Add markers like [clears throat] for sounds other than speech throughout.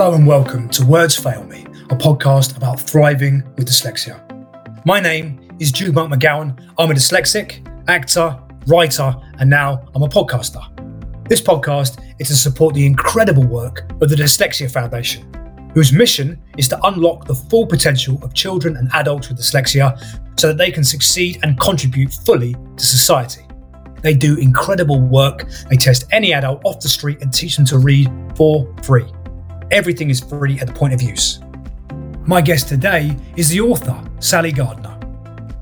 Hello and welcome to Words Fail Me, a podcast about thriving with dyslexia. My name is Jude Monk McGowan. I'm a dyslexic, actor, writer, and now I'm a podcaster. This podcast is to support the incredible work of the Dyslexia Foundation, whose mission is to unlock the full potential of children and adults with dyslexia so that they can succeed and contribute fully to society. They do incredible work. They test any adult off the street and teach them to read for free. Everything is free at the point of use. My guest today is the author, Sally Gardner.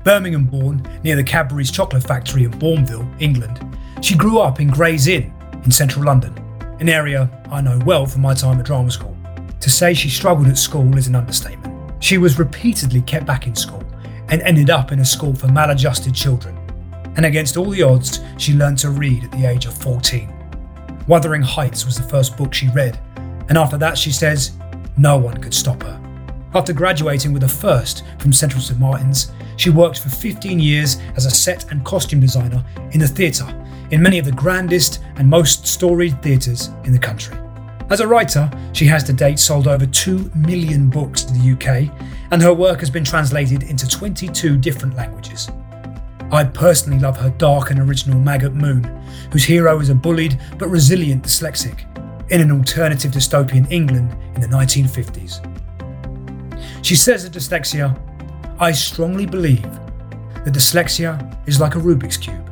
Birmingham born near the Cadbury's chocolate factory in Bournville, England, she grew up in Gray's Inn in central London, an area I know well from my time at drama school. To say she struggled at school is an understatement. She was repeatedly kept back in school and ended up in a school for maladjusted children. And against all the odds, she learned to read at the age of 14. Wuthering Heights was the first book she read, and after that, she says, no one could stop her. After graduating with a first from Central St Martin's, she worked for 15 years as a set and costume designer in the theatre in many of the grandest and most storied theatres in the country. As a writer, she has to date sold over 2 million books to the UK, and her work has been translated into 22 different languages. I personally love her dark and original Maggot Moon, whose hero is a bullied but resilient dyslexic in an alternative dystopian England in the 1950s. She says of dyslexia, I strongly believe that dyslexia is like a Rubik's Cube.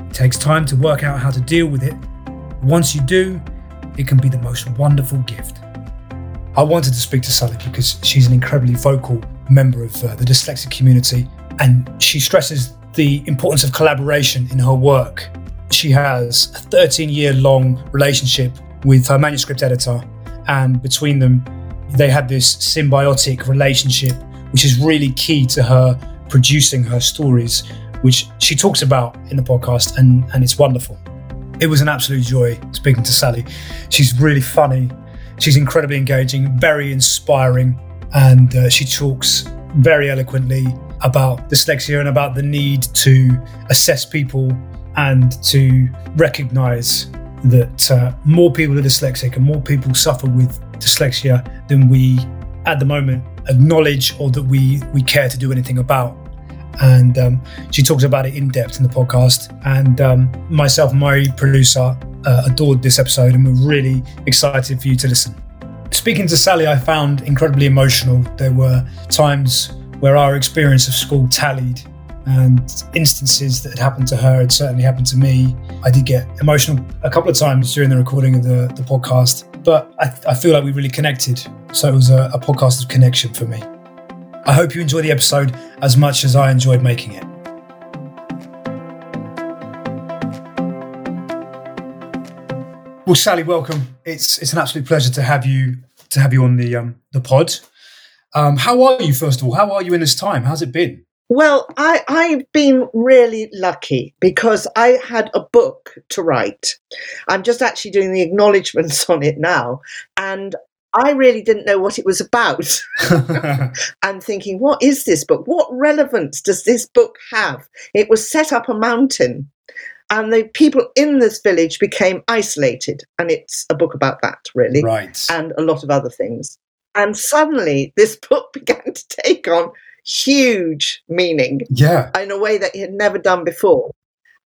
It takes time to work out how to deal with it. Once you do, it can be the most wonderful gift. I wanted to speak to Sally because she's an incredibly vocal member of uh, the dyslexic community and she stresses the importance of collaboration in her work. She has a 13 year long relationship with her manuscript editor, and between them, they had this symbiotic relationship, which is really key to her producing her stories, which she talks about in the podcast, and, and it's wonderful. It was an absolute joy speaking to Sally. She's really funny, she's incredibly engaging, very inspiring, and uh, she talks very eloquently about dyslexia and about the need to assess people and to recognize that uh, more people are dyslexic and more people suffer with dyslexia than we at the moment acknowledge or that we we care to do anything about. And um, she talks about it in depth in the podcast. And um, myself my producer uh, adored this episode and we're really excited for you to listen. Speaking to sally i found incredibly emotional. There were times where our experience of school tallied and instances that had happened to her had certainly happened to me. I did get emotional a couple of times during the recording of the, the podcast, but I, I feel like we really connected. So it was a, a podcast of connection for me. I hope you enjoy the episode as much as I enjoyed making it. Well, Sally, welcome. It's it's an absolute pleasure to have you to have you on the um, the pod. Um, how are you, first of all? How are you in this time? How's it been? Well, I, I've been really lucky because I had a book to write. I'm just actually doing the acknowledgements [laughs] on it now. And I really didn't know what it was about. [laughs] and thinking, what is this book? What relevance does this book have? It was set up a mountain, and the people in this village became isolated. And it's a book about that, really. Right. And a lot of other things. And suddenly, this [laughs] book began to take on huge meaning. Yeah. In a way that he had never done before.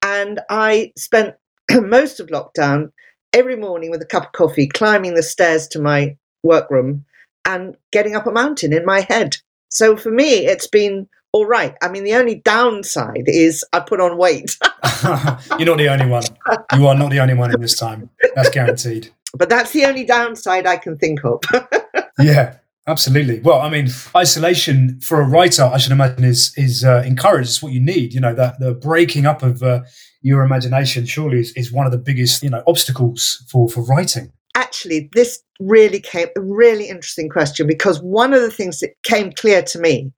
And I spent [clears throat] most of lockdown every morning with a cup of coffee, climbing the stairs to my workroom and getting up a mountain in my head. So for me, it's been all right. I mean, the only downside is I put on weight. [laughs] [laughs] You're not the only one. You are not the only one in this time. That's guaranteed. But that's the only downside I can think of. [laughs] yeah. Absolutely. Well, I mean, isolation for a writer, I should imagine, is is uh, encouraged. It's what you need. You know, that the breaking up of uh, your imagination surely is, is one of the biggest you know obstacles for for writing. Actually, this really came a really interesting question because one of the things that came clear to me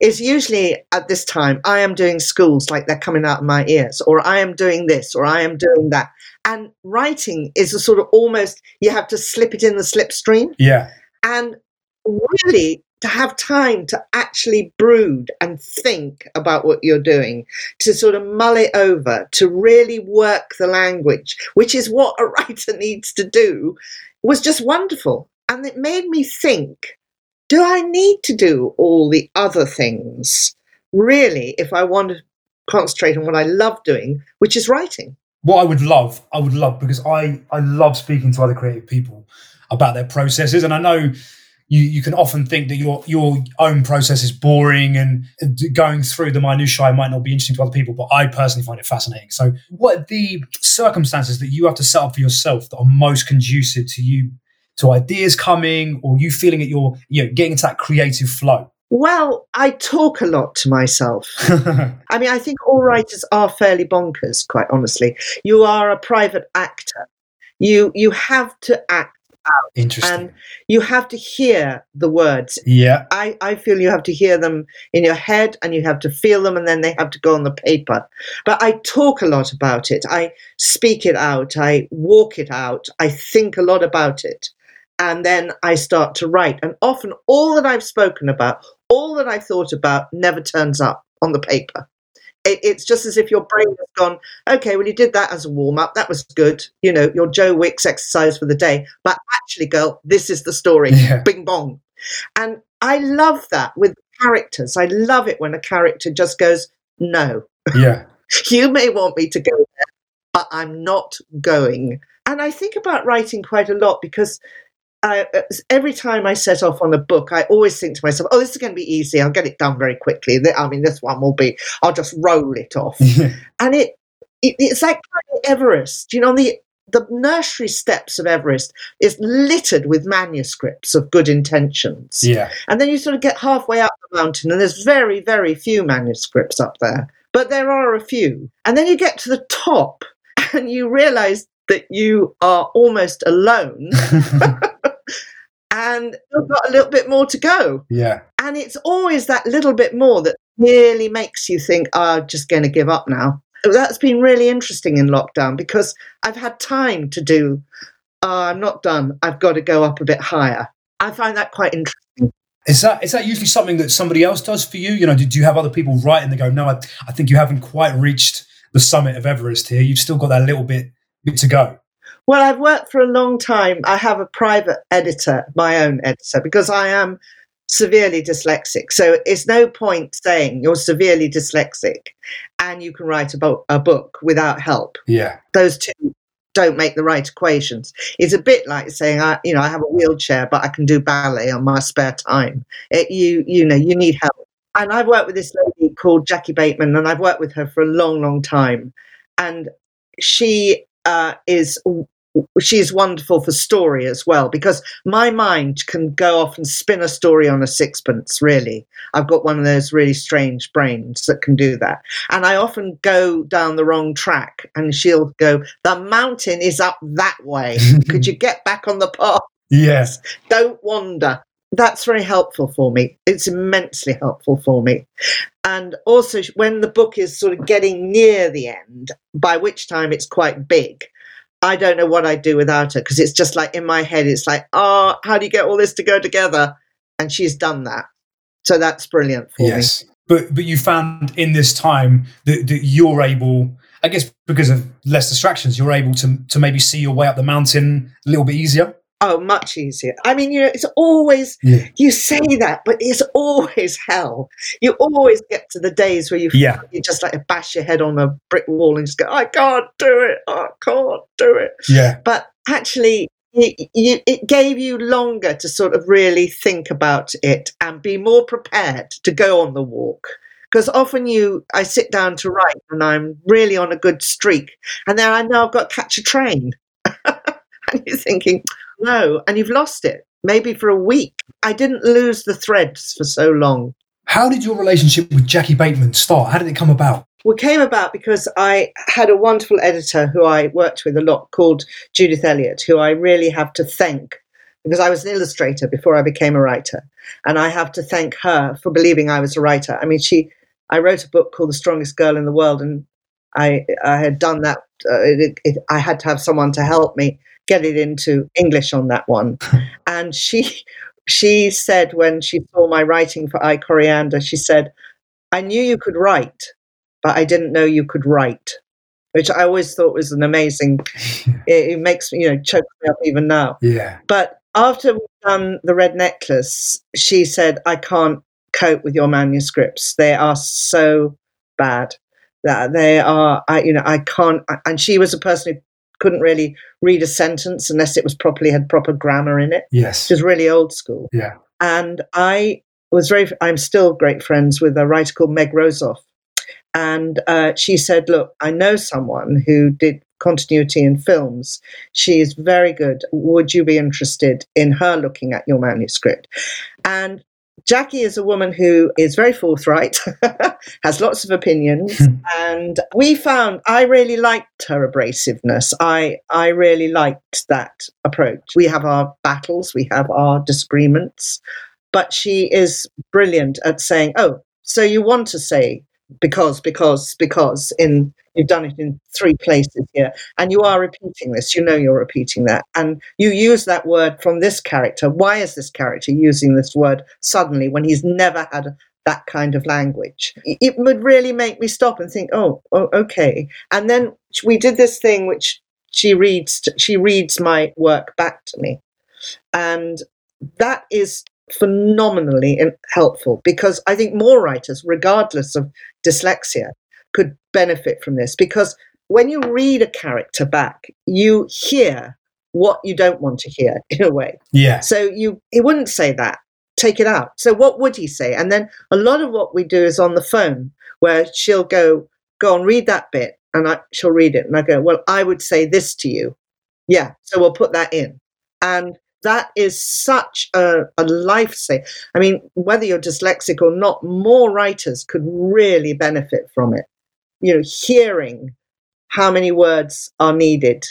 is usually at this time I am doing schools like they're coming out of my ears, or I am doing this, or I am doing that. And writing is a sort of almost you have to slip it in the slipstream. Yeah. And really to have time to actually brood and think about what you're doing, to sort of mull it over, to really work the language, which is what a [laughs] writer needs to do, was just wonderful. And it made me think do I need to do all the other things really if I want to concentrate on what I love doing, which is writing? What I would love, I would love because I I love speaking to other creative people about their processes, and I know you you can often think that your your own process is boring and going through the minutiae might not be interesting to other people, but I personally find it fascinating. So, what are the circumstances that you have to set up for yourself that are most conducive to you to ideas coming or you feeling that you're you know getting into that creative flow? Well, I talk a lot to myself. [laughs] I mean, I think all writers are fairly bonkers, quite honestly. You are a private actor. You you have to act out. Interesting. And you have to hear the words. Yeah. I, I feel you have to hear them in your head and you have to feel them and then they have to go on the paper. But I talk a lot about it. I speak it out. I walk it out. I think a lot about it. And then I start to write. And often all that I've spoken about, all that I've thought about never turns up on the paper it, it's just as if your brain has gone, okay, well, you did that as a warm up. That was good. You know, your Joe Wicks exercise for the day. But actually, girl, this is the story. Yeah. Bing bong. And I love that with characters. I love it when a character just goes, no. Yeah. [laughs] you may want me to go there, but I'm not going. And I think about writing quite a lot because I, uh, every time I set off on a book, I always think to myself, "Oh, this is going to be easy. I'll get it done very quickly." I mean, this one will be. I'll just roll it off, [laughs] and it, it it's like Everest. You know, the the nursery steps of Everest is littered with manuscripts of good intentions. Yeah, and then you sort of get halfway up the mountain, and there's very, very few manuscripts up there, but there are a few, and then you get to the top, [laughs] and you realise that you are almost alone. [laughs] and you've got a little bit more to go. Yeah. And it's always that little bit more that really makes you think, oh, I'm just going to give up now. That's been really interesting in lockdown because I've had time to do, oh, I'm not done. I've got to go up a bit higher. I find that quite interesting. Is that is that usually something that somebody else does for you? You know, do, do you have other people write and they go, no, I, I think you haven't quite reached the summit of Everest here. You've still got that little bit, bit to go. Well, I've worked for a long time. I have a private editor, my own editor, because I am severely dyslexic. So it's no point saying you're severely dyslexic and you can write a, bo- a book without help. Yeah. Those two don't make the right equations. It's a bit like saying, I, you know, I have a wheelchair, but I can do ballet on my spare time. It, you, you know, you need help. And I've worked with this lady called Jackie Bateman, and I've worked with her for a long, long time. And she uh, is she's wonderful for story as well because my mind can go off and spin a story on a sixpence really. I've got one of those really strange brains that can do that. And i often go down the wrong track and she'll go the mountain is up that way. [laughs] Could you get back on the path? Yes. Don't wander that's very helpful for me. It's immensely helpful for me. And also when the book is sort of getting near the end by which time it's quite big I don't know what I'd do without her because it's just like in my head, it's like, oh, how do you get all this to go together? And she's done that. So that's brilliant for yes. me. But but you found in this time that, that you're able, I guess because of less distractions, you're able to to maybe see your way up the mountain a little bit easier. Oh, much easier. I mean, you know, it's always, yeah. you say that, but it's [laughs] always hell. You always get to the days where you, yeah. you just like bash your head on a brick wall and just go, I can't do it. I can't do it. Yeah. But actually, you, you, it gave you longer to sort of really think about it and be more prepared to go on the walk because often you i sit down to write and i'm really on a good streak and then i know i've got to catch a train [laughs] and you're thinking no, and you've lost it, maybe for a week. I didn't lose the threads for so long. How did your relationship with Jackie Bateman start? How did it come about? Well, it came about because I had a wonderful editor who I worked with a lot called Judith Elliott, who I really have to thank because I was an illustrator before I became a writer. And I have to thank her for believing I was a writer. I mean, she, I wrote a book called The Strongest Girl in the World, and I, I had done that. Uh, it, it, I had to have someone to help me get it into English on that one. [laughs] and she she said when she saw my writing for I Coriander, she said, I knew you could write, but I didn't know you could write. Which I always thought was an amazing [laughs] it, it makes me, you know, choke me up even now. Yeah. But after we've done the red necklace, she said, I can't cope with your manuscripts. They are so bad that they are, I, you know, I can't. And she was a person who couldn't really read a sentence unless it was properly had proper grammar in it. Yes. She was really old school. Yeah. And I was very, I'm still great friends with a writer called Meg Rosoff. And uh, she said, Look, I know someone who did continuity in films. She is very good. Would you be interested in her looking at your manuscript? And Jackie is a woman who is very forthright, [laughs] has lots of opinions, hmm. and we found I really liked her abrasiveness. I I really liked that approach. We have our battles, we have our disagreements, but she is brilliant at saying, "Oh, so you want to say because because because in you've done it in three places here. And you are repeating this. You know you're repeating that. And you use that word from this character. Why is this character using this word suddenly when he's never had that kind of language? It would really make me stop and think oh, oh okay. And then we did this thing which she reads she reads my work back to me. And that is phenomenally helpful because I think more writers, regardless of dyslexia, could benefit from this because when you read a character back, you hear what you don't want to hear [laughs] in a way. Yeah. So you he wouldn't say that. Take it out. So what would he say? And then a lot of what we do is on the phone where she'll go, go and read that bit and I, she'll read it and I go, well, I would say this to you. Yeah. So we'll put that in. And that is such a, a lifesaver. I mean, whether you're dyslexic or not, more writers could really benefit from it. You know, hearing how many words are needed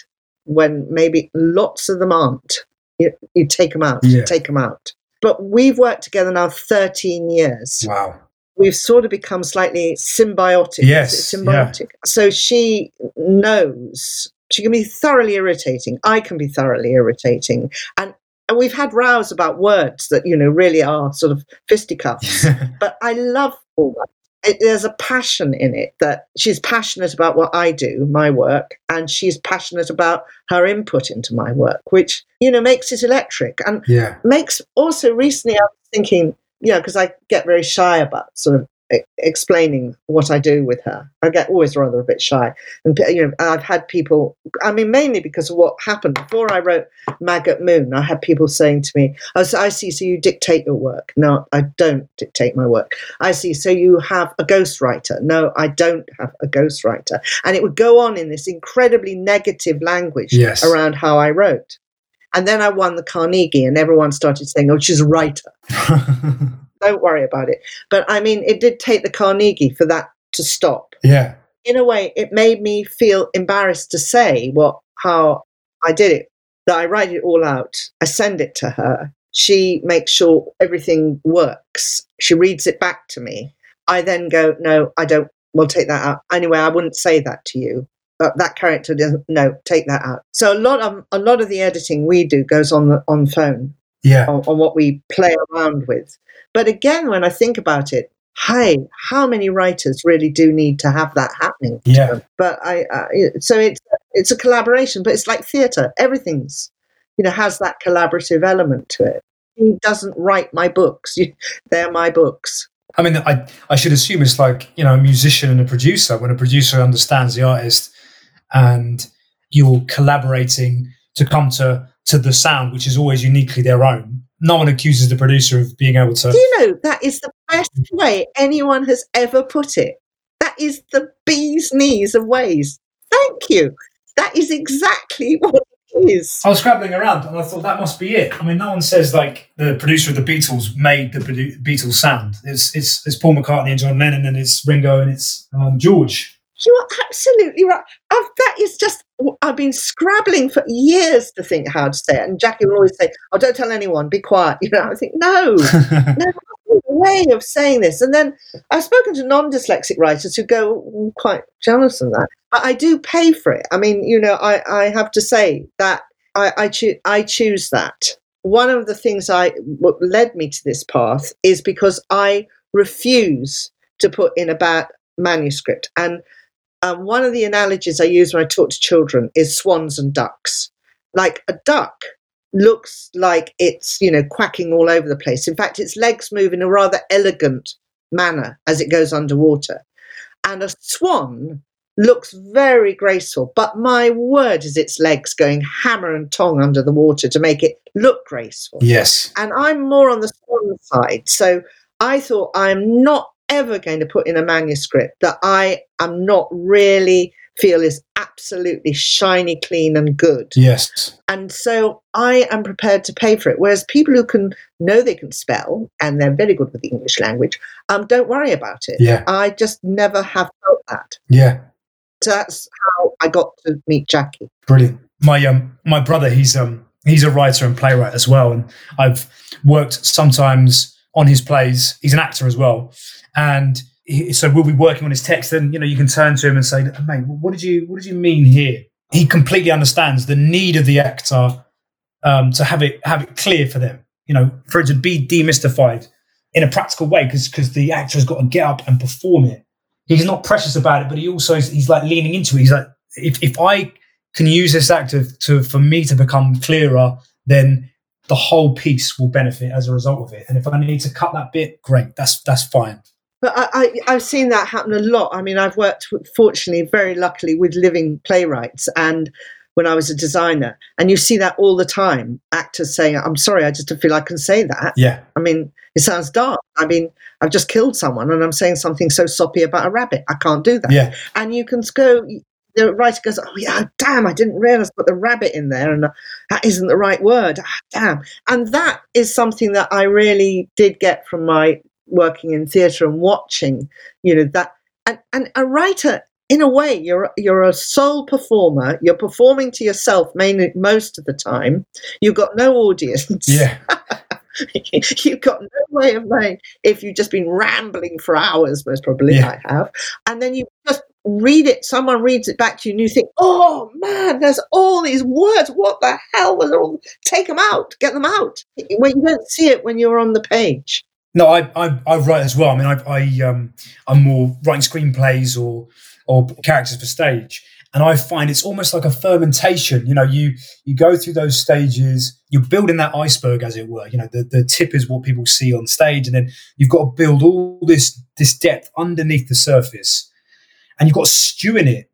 when maybe lots of them aren't. You, you take them out, Yeah. take them out. But we've worked together now 13 years Wow. we've sort of become slightly symbiotic. Yes, symbiotic. So she knows she can be thoroughly irritating. I can be thoroughly irritating, and and we've had rows about words that you know really are sort of fisticuffs. [laughs] but I love all that. It, there's a passion in it that she's passionate about what I do, my work, and she's passionate about her input into my work, which you know makes it electric and yeah. makes also recently I was thinking, you know, because I get very shy about sort of explaining what I do with her. I get always rather a bit shy, and you know, I've had people. I mean, mainly because of what happened before I wrote Maggot Moon. I had people saying to me, "Oh, so I see. So you dictate your work? No, I don't dictate my work. I see. So you have a ghostwriter? No, I don't have a ghostwriter." And it would go on in this incredibly negative language Yes. around how I wrote. And then I won the Carnegie, and everyone started saying, "Oh, she's a writer." [laughs] Don't worry about it. But I mean, it did take the Carnegie for that to stop. yeah. In a way, it made me feel embarrassed to say what how I did it. That I write it all out, I send it to her. She makes sure everything works. She reads it back to me. I then go, "No, I don't. We'll take that out." Anyway, I wouldn't say that to you. Uh, that character doesn't. No, take that out. So a lot of a lot of the editing we do goes on the on phone Yeah. on, on what we play around with. But again, when I think about it, hey, how many writers really do need to have that happening? Yeah. But I, I so it's it's a collaboration, but it's like theatre. Everything's you know has that collaborative element to it. He doesn't write my books; you, they're my books. I mean, I, I should assume it's like, you know, a musician and a producer. When a producer understands the artist and you're collaborating to come to, to the sound, which is always uniquely their own, no one accuses the producer of being able to. Do you know that is the best way anyone has ever put it? That is the bee's knees of ways. Thank you. That is exactly [laughs] what it is. I was scrabbling around and I thought that must be it. I mean, no one says like the producer of the Beatles made the produ- Beatles sound. It's, it's, it's Paul McCartney and John Lennon and it's Ringo and it's um, George. You are absolutely right. I've, that is just, I've been scrabbling for years to think how to say it. And Jackie will always say, Oh, don't tell anyone, be quiet. [laughs] You know, I think, [laughs] no, no way of saying this. And then I've spoken to non dyslexic writers who go "Mm, quite jealous of that. But I do pay for it. I mean, you know, I, I have to say that I, I, choo- I choose that. One of the things I what led me to this path is because I refuse to put in a bad manuscript. And um, one of the analogies I use when I talk to children is swans and ducks. Like a duck looks like it's you know quacking all over the place. In fact, its legs move in a rather elegant manner as it goes underwater, and a swan looks very graceful. But my word, is its legs going hammer and tong under the water to make it look graceful. Yes. And I'm more on the swan side, so I thought I'm not ever going to put in a manuscript that I am not really feel is absolutely shiny, clean, and good. Yes. And so I am prepared to pay for it. Whereas people who can know they can spell and they're very good with the English language, um, don't worry about it. Yeah. I just never have felt that. Yeah. So that's how I got to meet Jackie. Brilliant. My um my brother, he's um he's a writer and playwright as well, and I've worked sometimes on his plays. He's an actor as well, and he, so we'll be working on his text. And you know, you can turn to him and say, "Mate, what did you what did you mean here?" He completely understands the need of the actor um, to have it have it clear for them. You know, for it to be demystified in a practical way, because because the actor has got to get up and perform it. He's not precious about it, but he also is, he's like leaning into it. He's like, if if I can use this actor to for me to become clearer, then the whole piece will benefit as a result of it. And if I need to cut that bit, great, that's that's fine. But I, I, have seen that happen a lot. I mean, I've worked, fortunately, very luckily, with living playwrights, and when I was a designer, and you see that all the time. Actors saying, "I'm sorry, I just don't feel I can say that." Yeah. I mean, it sounds dark. I mean, I've just killed someone, and I'm saying something so soppy about a rabbit. I can't do that. Yeah. And you can go. The writer goes, "Oh yeah, damn! I didn't realize put the rabbit in there, and that isn't the right word. Ah, damn!" And that is something that I really did get from my working in theatre and watching, you know, that and, and a writer in a way you're you're a sole performer you're performing to yourself mainly most of the time you've got no audience yeah [laughs] you've got no way of knowing if you've just been rambling for hours most probably yeah. i have and then you just read it someone reads it back to you and you think oh man there's all these words. What the hell was all? Take them out get them out. When you don't see it when you're on the page. No, I, I, I write as well. I mean, I, I um, I'm more writing screenplays or or characters for stage, and I find it's almost like a fermentation. You know, you you go through those stages, you're building that iceberg, as it were. You know, the, the tip is what people see on stage, and then you've got to build all this this depth underneath the surface, and you've got to stew in it.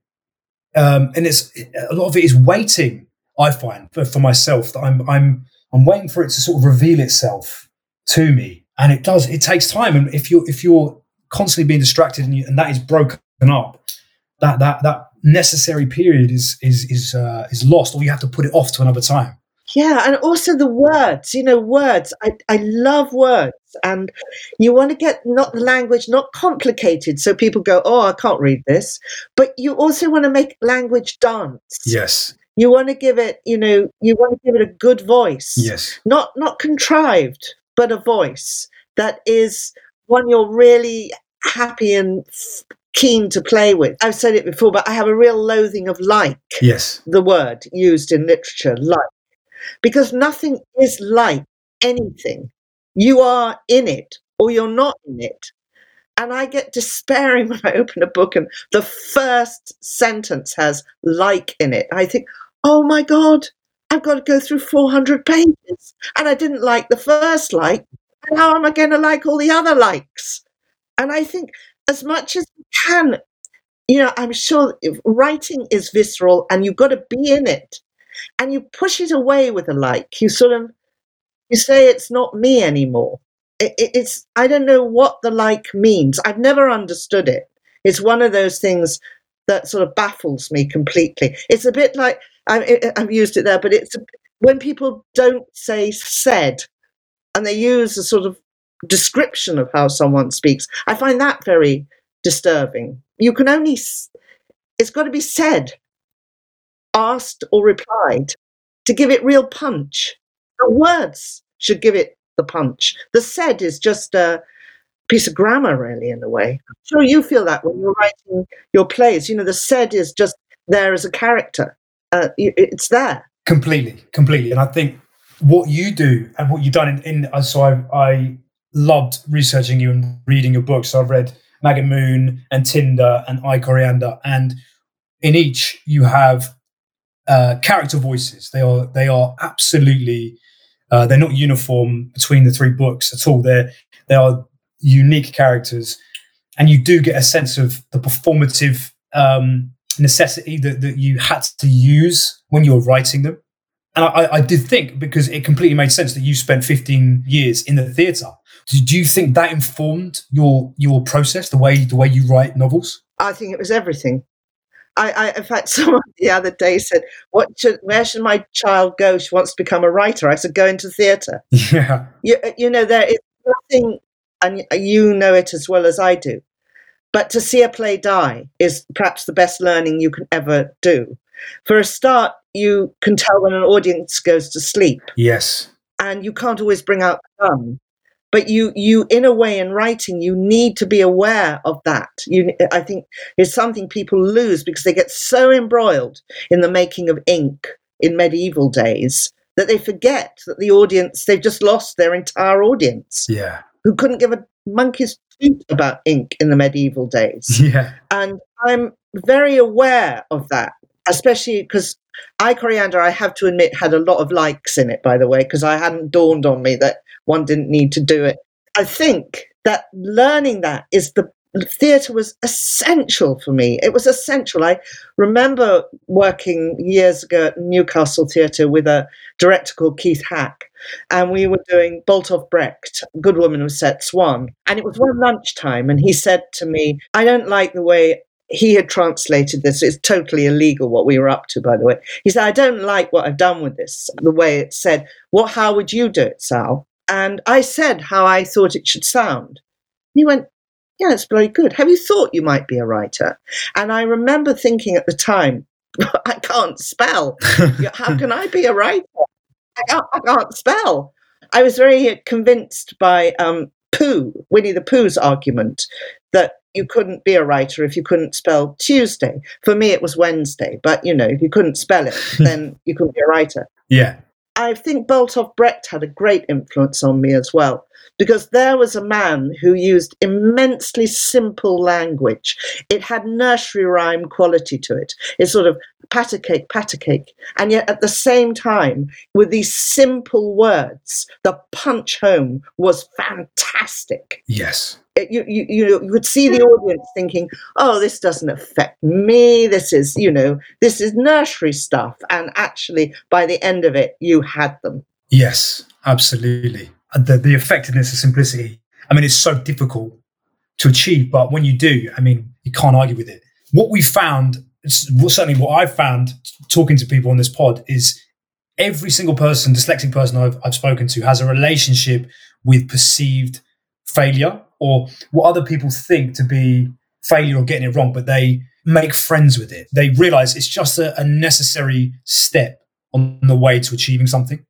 Um, and it's a lot of it is waiting. I find for, for myself that I'm I'm I'm waiting for it to sort of reveal itself to me and it does. It takes time, and if you're if you're constantly being distracted and, you, and that is broken up, that that that necessary period is is is uh, is lost, or you have to put it off to another time. Yeah, and also the words, you know, words. I, I love words. And you want to get not the language not complicated so people go, Oh, I can't read this. But you also want to make language dance. Yes. You want to give it, you know, you want to give it a good voice. Yes. Not not contrived, but a voice that is one you're really happy and keen to play with. I've said it before, but I have a real loathing of like. Yes. The word used in literature, like. Because nothing is like anything. You are in it or you're not in it. And I get despairing [laughs] when I open a book and the first sentence has like in it. I think, oh my God, I've got to go through 400 pages. And I didn't like the first like. How am I going to like all the other likes? And I think as much as you can, you know, I'm sure writing is visceral and you've got to be in it. And you push it away with a like. You sort of, you say it's not me anymore. It, it, it's, I don't know what the like means. I've never understood it. It's one of those things that sort of baffles me completely. It's a bit like I, have used it there, but it's when people don't say said and they use a sort of description of how someone speaks. I find that very disturbing. You can only, it's got to be said, asked, or replied to give it real punch. The words should give it the punch. The said is just a piece of grammar, really, in a way. I'm sure you feel that when you're writing your plays. You know, the said is just there as a character uh, it's there completely, completely. And I think what you do and what you've done in, in uh, so I, I loved researching you and reading your books. So I've read Maggot Moon and Tinder and I Coriander, and in each you have uh, character voices. They are they are absolutely uh, they're not uniform between the three books at all. They're they are unique characters, and you do get a sense of the performative um, necessity that, that you had to use when you were writing them. And I, I did think because it completely made sense that you spent 15 years in the theatre. Do you think that informed your your process, the way the way you write novels? I think it was everything. I, I, in fact, [laughs] someone the other day said, "What should, where should my child go? She wants to become a writer." I said, "Go into theatre." [laughs] Yeah, you, uh, you know, there is nothing, and you know it as well as I do. But to see a play die is perhaps the best learning you can ever do. For a start, you can tell when an audience goes to sleep. Yes. And you can't always bring out the gun but you you in a way in writing you need to be aware of that. You i think it's something people lose because they get so embroiled in the making of ink in medieval days that they forget that the audience they've just lost their entire audience yeah. who couldn't give a monkey's hoot about ink in the medieval days. [laughs] Yeah. And i'm very aware of that especially because I Coriander, I have to admit, had a lot of likes in it, by the way, because I hadn't dawned on me that one didn't need to do it. I think that learning that is the theatre was essential for me. It was essential. I remember working years ago at Newcastle Theatre with a director called Keith Hack, and we were doing Bertolt Brecht, Good Woman of Setzuan. And it was one lunchtime, and he said to me, I don't like the way he had translated this. It's totally illegal what we were up to, by the way. He said, I don't like what I've done with this, the way it said. What how would you do it, Sal? And I said how I thought it should sound. He went, Yeah, it's bloody good. Have you thought you might be a writer? And I remember thinking at the time, [laughs] I can't spell. [laughs] how can I be a writer? I can't, I can't spell. I was very convinced by um, Pooh, Winnie the Pooh's argument that you couldn't be a writer if you couldn't spell Tuesday. For me, it was Wednesday, but you know, if you couldn't spell it, [laughs] then you couldn't be a writer. Yeah. I think Bertolt Brecht had a great influence on me as well, because there was a man who used immensely simple language. It had nursery rhyme quality to it. It's sort of patter cake, patter cake. And yet at the same time, with these simple words, the punch home was fantastic. Yes. You, you, you, you would see the hmm. audience thinking, oh, this doesn't affect me. This is, you know, this is nursery stuff. And actually, by the end of it, you had them. Yes, absolutely. The, the effectiveness, the simplicity. I mean, it's so difficult to achieve, but when you do, I mean, you can't argue with it. What we found, certainly what I've found talking to people on this pod, is every single person, dyslexic person I've, I've spoken to, has a relationship with perceived failure or what other people think to be failure or getting it wrong, but they make friends with it. They realize it's just a, a necessary step on the way to achieving something.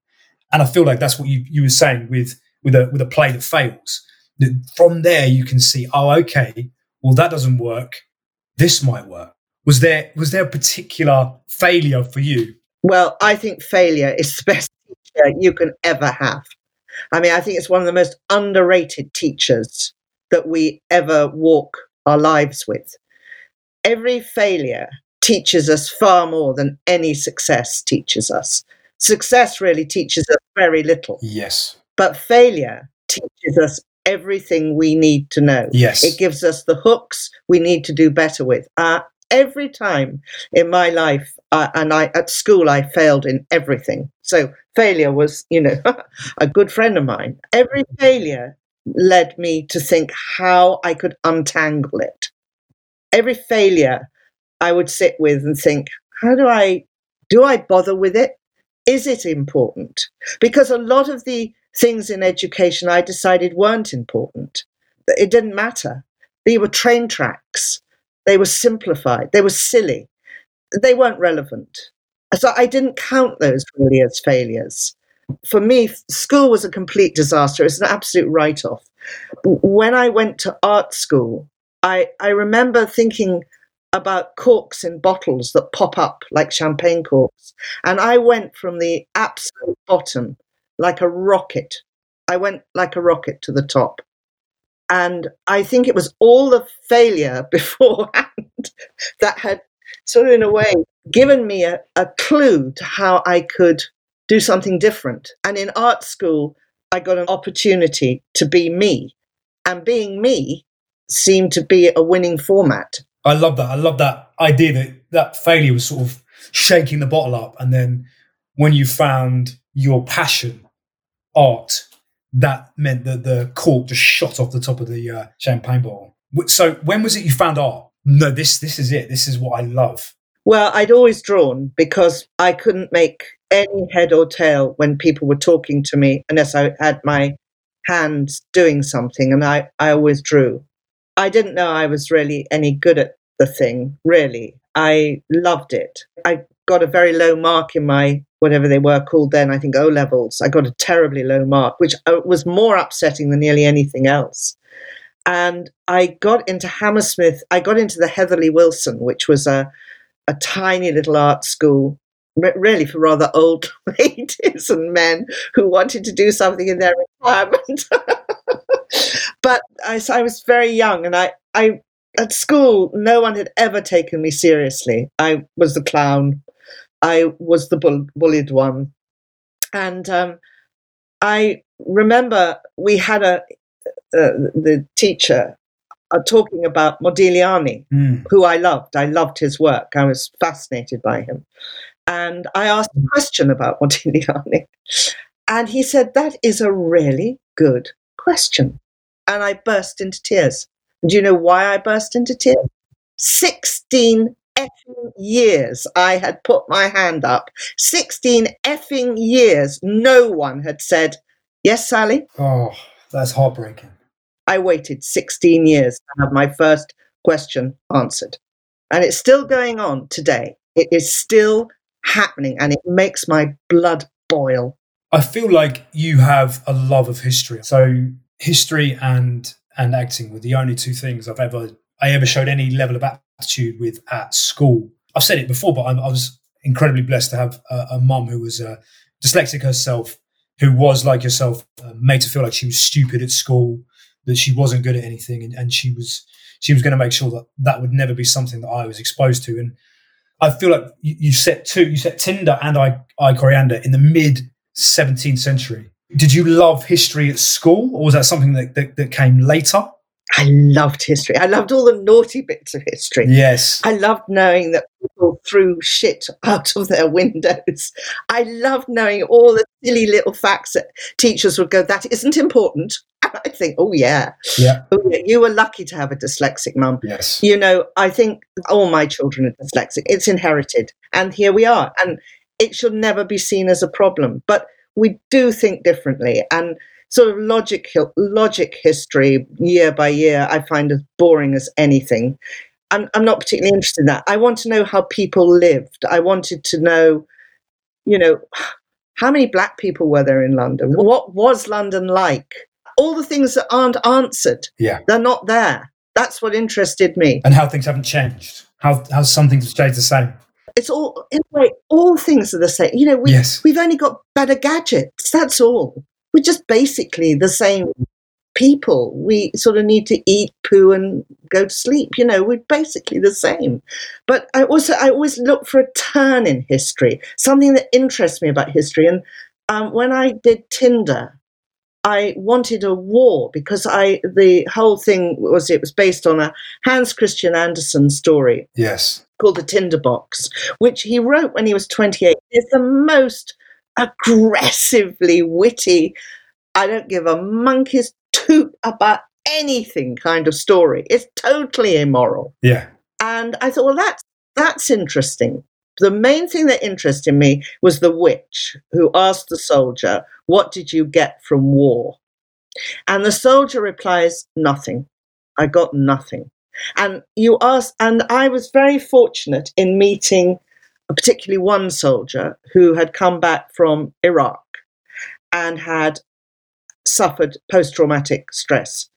And I feel like that's what you, you were saying with, with a with a play that fails. That from there you can see, oh, okay, well that doesn't work. This might work. Was there was there a particular failure for you? Well, I think failure is the best teacher you can ever have. I mean, I think it's one of the most underrated teachers that we ever walk our lives with. Every failure teaches us far more than any success teaches us. Success really teaches us very little. Yes. But failure teaches us everything we need to know. Yes. It gives us the hooks we need to do better with. Uh, every time in my life, uh, and I at school, I failed in everything. So failure was, you know, [laughs] a good friend of mine. Every failure led me to think how I could untangle it. Every failure I would sit with and think, how do I do I bother with it? Is it important? Because a lot of the things in education I decided weren't important. It didn't matter. They were train tracks. They were simplified. They were silly. They weren't relevant. So I didn't count those really as failures. For me, school was a complete disaster. It's an absolute write off. When I went to art school, I, I remember thinking about corks in bottles that pop up like champagne corks. And I went from the absolute bottom like a rocket. I went like a rocket to the top. And I think it was all the failure [laughs] beforehand that had sort of in a way given me a, a clue to how I could do something different. And in art school, I got an opportunity to be me. And being me seemed to be a winning format. I love that. I love that idea that that failure was sort of shaking the bottle up. And then when you found your passion, art, that meant that the cork just shot off the top of the uh, champagne bottle. So when was it you found art? No, this this is it. This is what I love. Well, I'd always drawn because I couldn't make any head or tail when people were talking to me unless I had my hands doing something, and I, I always drew. I didn't know I was really any good at the thing, really. I loved it. I got a very low mark in my whatever they were called then, I think O levels. I got a terribly low mark, which uh, was more upsetting than nearly anything else. And I got into Hammersmith, I got into the Heatherley Wilson, which was a, a tiny little art school, really for rather old [laughs] ladies and men who wanted to do something in their retirement. [laughs] but I, I was very young, and I, I at school, no one had ever taken me seriously. I was the clown. I was the bull- bullied one, and um, I remember we had a uh, the teacher uh, talking about Modigliani, mm. who I loved. I loved his work. I was fascinated by him. And I asked a question about [laughs] Modigliani. And he said, That is a really good question. And I burst into tears. do you know why I burst into tears? 16 effing years I had put my hand up. 16 effing years no one had said, Yes, Sally? Oh, that's heartbreaking. I waited 16 years to have my first question answered. And it's still going on today. It is still happening and it makes my blood boil. I feel like you have a love of history. So history and and acting were the only two things I've ever I ever showed any level of aptitude with at school. I've said it before, but I, I was incredibly blessed to have a, a mum who was uh, dyslexic herself, who was like yourself, uh, made to feel like she was stupid at school, that she wasn't good at anything, and, and she was she was going to make sure that that would never be something that I was exposed to. And I feel like you, you set two, you set Tinder and I, I Coriander in the mid 17th century. Did you love history at school, or was that something that, that, that came later? I loved history. I loved all the naughty bits of history. Yes. I loved knowing that people threw shit [laughs] out of their windows. I loved knowing all the silly little facts that teachers would go, that isn't important. [laughs] I think, oh, yeah. Yeah. Oh, yeah. You were lucky to have a dyslexic mum. Yes. You know, I think all my children are dyslexic. It's inherited. And here we are. And it should never be seen as a problem. But we do think differently. And sort of logic logic history year by year I find as boring as anything. I'm, I'm not particularly interested in that. I want to know how people lived. I wanted to know, you know, [sighs] how many black people were there in London? What was London like? All the things that aren't answered. Yeah. They're not there. That's what interested me. And how things haven't changed. How how some things have stayed the same. It's all in a way, all things are the same. You know, we, yes. we've only got better gadgets. That's all we're just basically the same people. We sort of need to eat, poo, and go to sleep. You know, we're basically the same. But I also I always look for a turn in history, something that interests me about history. And um, when I did Tinder, I wanted a war because I the whole thing was it was based on a Hans Christian Andersen story. Yes. Called the Tinder Box, which he wrote when he was 28. It's the most aggressively witty, I don't give a monkey's toot about anything kind of story. It's totally immoral. Yeah. And I thought, well, that's that's interesting. The main thing that interested me was the witch who asked the soldier, What did you get from war? And the soldier replies, Nothing. I got nothing. And you ask, and I was very fortunate in meeting particularly one soldier who had come back from Iraq and had suffered post traumatic stress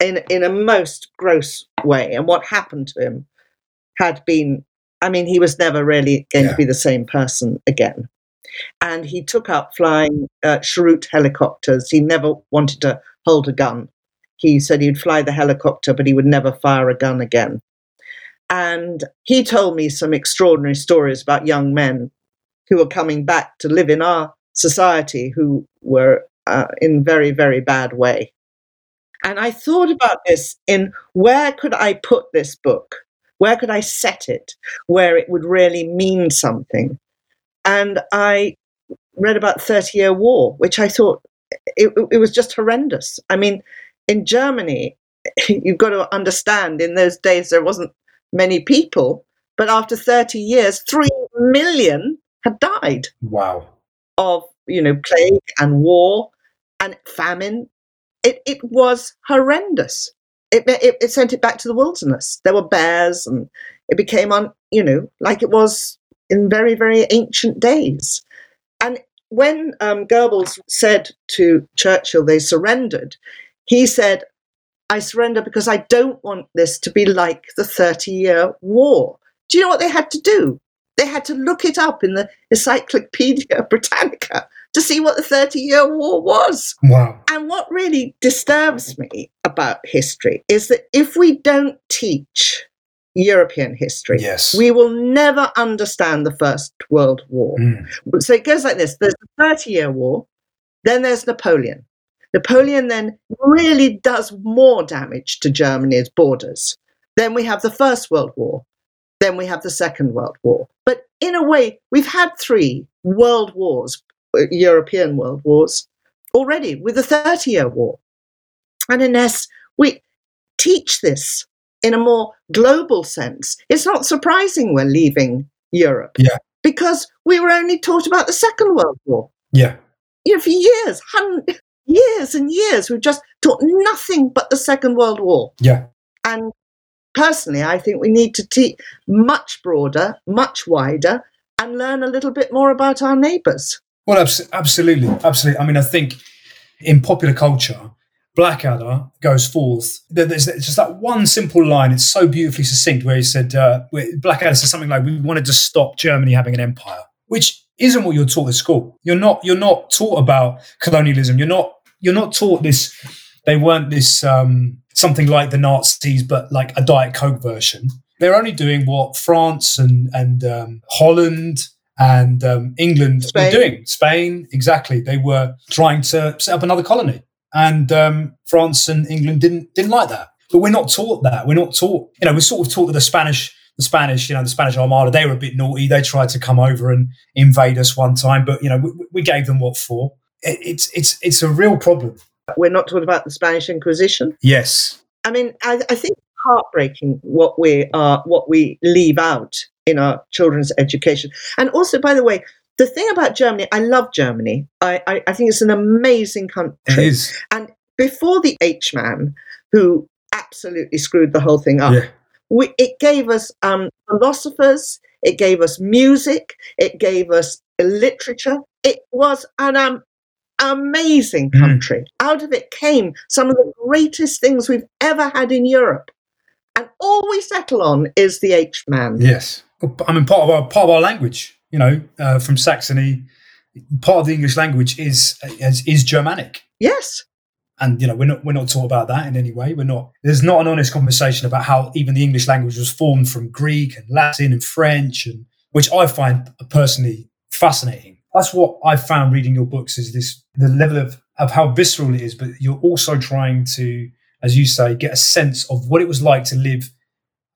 in, in a most gross way. And what happened to him had been, I mean, he was never really going yeah. to be the same person again. And he took up flying uh, helicopters. He never wanted to hold a gun. He said he'd fly the helicopter, but he would never fire a gun again. And he told me some extraordinary stories about young men who were coming back to live in our society who were uh, in very, very bad way. And I thought about this in where could I put this book? Where could I set it where it would really mean something? And I read about 30 year war, which I thought it, it was just horrendous. I mean, in Germany, [laughs] you've got to understand in those days there wasn't many people, but after 30 years, 3 million had died. Wow. Of, you know, plague and war and famine. It, it was horrendous. It, it, it sent it back to the wilderness. There were bears and it became on, you know, like it was in very, very ancient days. And when um, Goebbels said to Churchill they surrendered, he said, I surrender because I don't want this to be like the 30 year war. Do you know what they had to do? They had to look it up in the Encyclopedia [laughs] Britannica to see what the 30 year war was. Wow. And what really disturbs me about history is that if we don't teach European history, yes. we will never understand the First World War. Mm. So it goes like this there's the 30 year war, then there's Napoleon. Napoleon then really does more damage to Germany's borders. Then we have the First World War. Then we have the Second World War. But in a way, we've had three world wars, uh, European world wars, already with the Thirty Year War. And unless we teach this in a more global sense, it's not surprising we're leaving Europe. Yeah. Because we were only taught about the Second World War. Yeah. You know, for years, hundred, years and years, we've just taught nothing but the Second World War. Yeah. And personally, I think we need to teach much broader, much wider, and learn a little bit more about our neighbours. Well, abs- absolutely, absolutely. I mean, I think in popular culture, Blackadder goes forth. There's just that one simple line. It's so beautifully succinct, where he said, uh, Blackadder says something like, "We wanted to stop Germany having an empire," which isn't what you're taught at school. You're not. You're not taught about colonialism. You're not. You're not taught this. They weren't this um, something like the Nazis, but like a Diet Coke version. They're only doing what France and and um, Holland and um, England Spain. were doing. Spain, exactly. They were trying to set up another colony, and um, France and England didn't didn't like that. But we're not taught that. We're not taught. You know, we're sort of taught that the Spanish, the Spanish, you know, the Spanish Armada, they were a bit naughty. They tried to come over and invade us one time, but you know, we, we gave them what for. It, it's it's it's a real problem. We're not talking about the Spanish Inquisition. Yes. I mean, I, I think heartbreaking what we are, what we leave out in our children's education. And also, by the way, the thing about Germany, I love Germany. I, I, I think it's an amazing country. It is. And before the H man, who absolutely screwed the whole thing up, Yeah. we, it gave us um, philosophers, it gave us music, it gave us literature. It was an um, amazing Mm. country. Out of it came some of the greatest things we've ever had in Europe. And all we settle on is the H man. Yes. I mean, part of our part of our language, you know, uh, from Saxony, part of the English language is is, is Germanic. Yes. and you know we're not we're not taught about that in any way we're not there's not an honest conversation about how even the english language was formed from greek and latin and french and which i find personally fascinating that's what i found reading your books is this the level of of how visceral it is but you're also trying to as you say get a sense of what it was like to live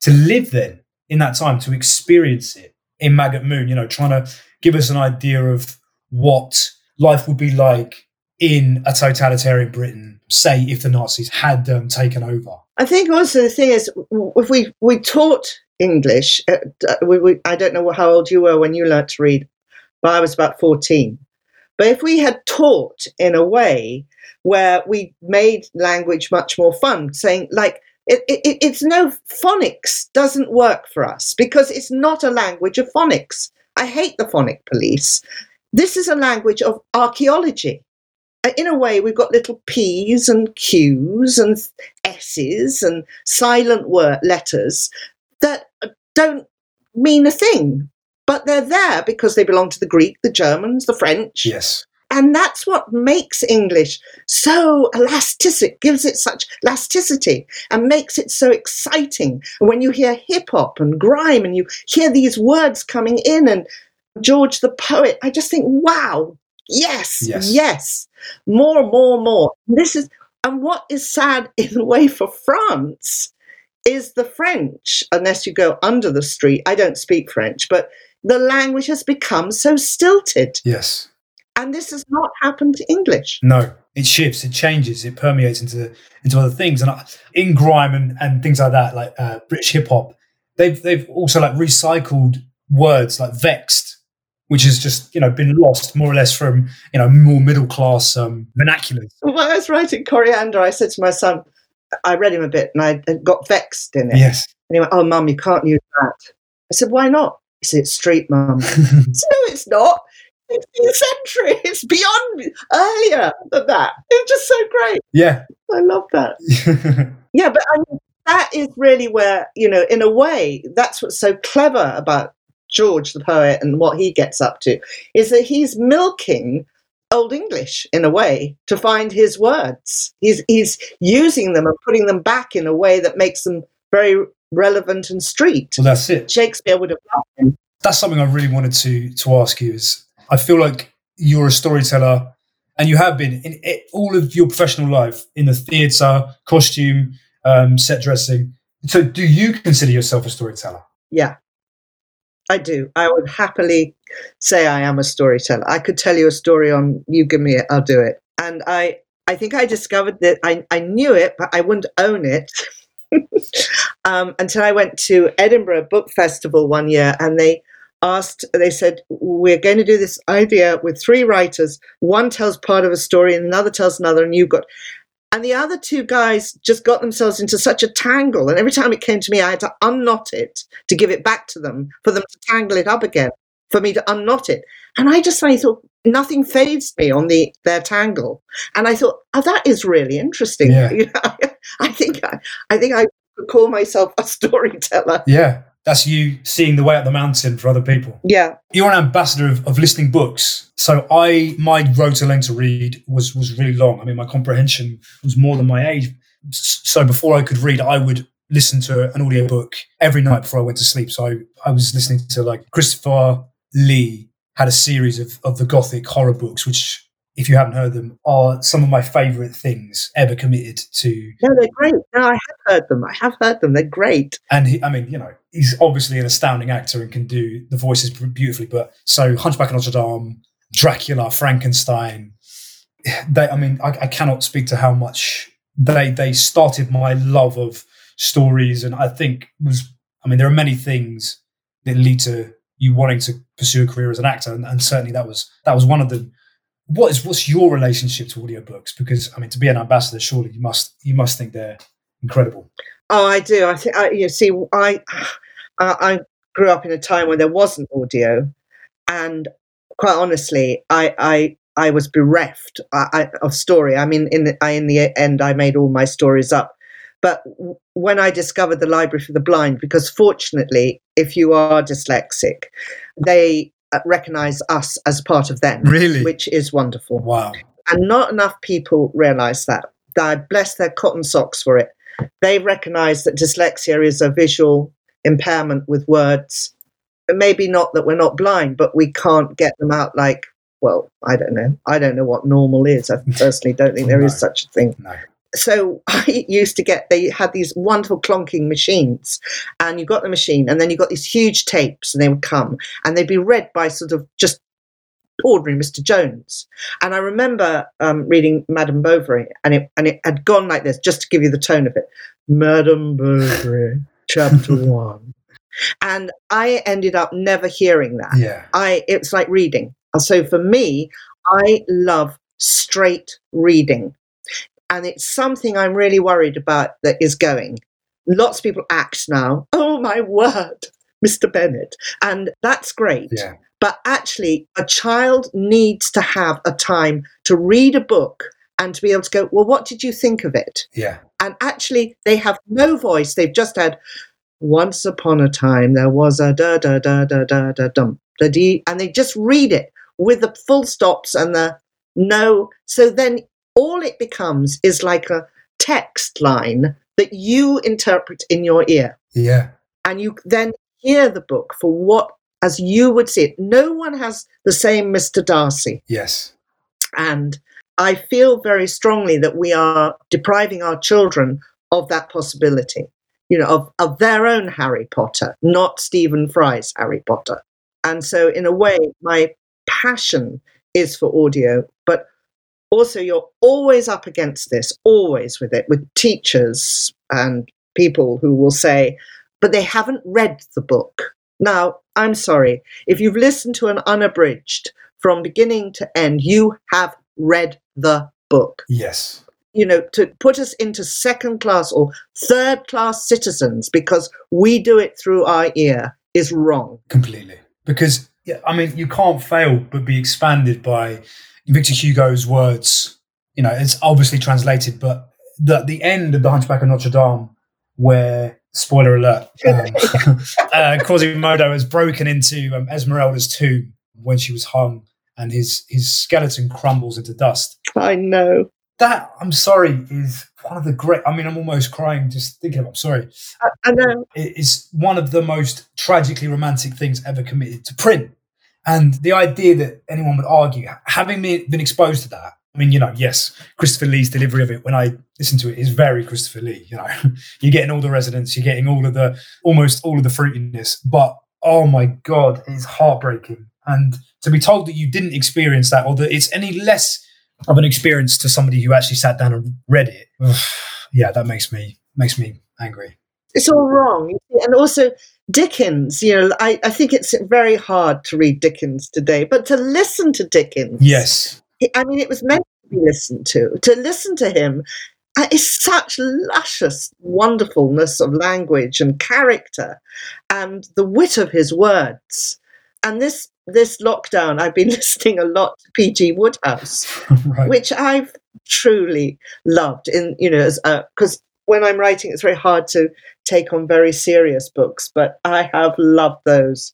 to live then in that time to experience it in maggot moon you know trying to give us an idea of what life would be like in a totalitarian Britain, say if the Nazis had um, taken over. I think also the thing is, if we, we taught English, uh, uh, we, we, I don't know how old you were when you learnt to read, but I was about 14. But if we had taught in a way where we made language much more fun, saying like, it, it, it's no phonics doesn't work for us because it's not a language of phonics. I hate the phonic police. This is a language of archaeology. Uh, In a way, we've got little P's and Q's and S's and silent word letters that uh, don't mean a thing, but they're there because they belong to the Greek, the Germans, the French, Yes. And that's what makes English so elastic, gives it such elasticity and makes it so exciting. And when you hear hip hop and grime and you hear these words coming in and George the poet, I just think, wow, yes, Yes. yes, more, more, more. This is, and what is sad [laughs] in a way for France is the French, unless you go under the street. I don't speak French, but the language has become so stilted. Yes. And this has not happened to English. No, it shifts, it changes, it permeates into into other things. And in grime and, and things like that, like uh, British hip hop, they've they've also like recycled words like vexed, which has just you know been lost more or less from you know more middle class um, vernaculars. When I was writing Coriander, I said to my son, I read him a bit and I got vexed in it. Yes. And he went, Oh, mum, you can't use that. I said, Why not? He said, It's street, mum. [laughs] No, it's not. 16th century. It's beyond earlier than that. It's just so great. yeah. I love that. [laughs] Yeah, but I mean, that is really where, you know, in a way, that's what's so clever about George the poet and what he gets up to is that he's milking Old English in a way to find his words. He's he's using them and putting them back in a way that makes them very relevant and street. well, that's it. Shakespeare would have loved him. that's something I really wanted to to ask you. Is I feel like you're a storyteller, and you have been in it, all of your professional life in the theatre, costume, um, set dressing. So, do you consider yourself a storyteller? Yeah, I do. I would happily say I am a storyteller. I could tell you a story on you give me it, I'll do it. And I, I think I discovered that I, I knew it, but I wouldn't own it [laughs] um, until I went to Edinburgh Book Festival one year, and they asked, they said, we're going to do this idea with three writers. One tells part of a story, and another tells another, and you've got. And the other two guys just got themselves into such a tangle. And every time it came to me, I had to unknot it to give it back to them, for them to tangle it up again, for me to unknot it. And I just I thought nothing phased me on the their tangle. And I thought, oh, that is really interesting. Yeah. You [laughs] know, I think I, I think I could call myself a [laughs] storyteller. Yeah, that's you seeing the way up the mountain for other people. Yeah. You're an ambassador of, of listening books. So I my road to learn to read was was really long. I mean, my comprehension was more than my age. So before I could read, I would listen to an audiobook every night before I went to sleep. So I, I was listening to like Christopher Lee had a series of, of the gothic horror books, which if you haven't heard them, are some of my favorite things ever committed to No, they're great. No, I have heard them. I have heard them. They're great. and he, I mean, you know, he's obviously an astounding actor and can do the voices beautifully. But so Hunchback of Notre Dame, Dracula, Frankenstein, they, I mean, I, I cannot speak to how much they they started my love of stories, and I think was, I mean, there are many things that lead to you wanting to pursue a career as an actor, and, and certainly that was that was one of them. What is what's your relationship to audiobooks? Because I mean, to be an ambassador, surely you must you must think they're incredible. Oh, I do. I think I, you see, I, I grew up in a time when there wasn't audio, and quite honestly, I I, I was bereft of story. I mean, in the, I, in the end, I made all my stories up. But when I discovered the Library for the Blind, because fortunately, if you are dyslexic, they Uh, recognize us as part of them, Really? which is wonderful. Wow. And not enough people realize that. God bless their cotton socks for it. They recognize that dyslexia is a visual impairment with words. Maybe not that we're not blind, but we can't get them out like, well, I don't know. I don't know what normal is. I [laughs] personally don't think there is No. such a thing No. So [laughs] I used to get they had these wonderful clonking machines, and you got the machine, and then you got these huge tapes, and they would come, and they'd be read by sort of just ordinary Mr. Jones. And I remember um, reading Madame Bovary, and it and it had gone like this, just to give you the tone of it. Madame Bovary, [laughs] chapter one, and I ended up never hearing that. Yeah. I it's like reading. So for me, I love straight reading. And it's something I'm really worried about that is going. Lots of people act now. [laughs] Oh my word, Mr. Bennett. And that's great. Yeah. But actually, a child needs to have a time to read a book and to be able to go, well, what did you think of it? Yeah. and actually they have no voice. They've just had once upon a time there was a da da da da da da dum da dee, and they just read it with the full stops and the no. So then all it becomes is like a text line that you interpret in your ear. Yeah. And you then hear the book for what, as you would see it. No one has the same Mr. Darcy. Yes. And I feel very strongly that we are depriving our children of that possibility, you know, of, of their own Harry Potter, not Stephen Fry's Harry Potter. And so, in a way, my passion is for audio, but also you're always up against this, always with it, with teachers and people who will say, but they haven't read the book. Now, I'm sorry, if you've listened to an unabridged from beginning to end, you have read the book. Yes. You know, to put us into second class or third class citizens because we do it through our ear is wrong. Completely. Because, yeah, I mean, you can't fail but be expanded by Victor Hugo's words. You know, it's obviously translated, but the, the end of The Hunchback of Notre Dame, where spoiler alert, um, [laughs] uh, Quasimodo has broken into um, Esmeralda's tomb when she was hung, and his his skeleton crumbles into dust. I know. That I'm sorry is one of the great. I mean, I'm almost crying just thinking of. I'm sorry. I, I know. It is one of the most tragically romantic things ever committed to print, and the idea that anyone would argue, having been exposed to that, I mean, you know, yes, Christopher Lee's delivery of it when I listen to it is very Christopher Lee. You know, [laughs] you're getting all the resonance, you're getting all of the almost all of the fruitiness, but oh my god, it's heartbreaking. And to be told that you didn't experience that, or that it's any less of an experience to somebody who actually sat down and read it, [sighs] yeah, that makes me makes me angry. It's all wrong, and also Dickens. You know, I, I think it's very hard to read Dickens today, but to listen to Dickens, Yes, I mean, it was meant to be listened to. To listen to him uh, is such luscious wonderfulness of language and character, and the wit of his words. And this this lockdown, I've been [laughs] listening a lot to P.G. Wodehouse, [laughs] right. which I've truly loved. In you know, because when I'm writing, it's very hard to take on very serious books, but I have loved those.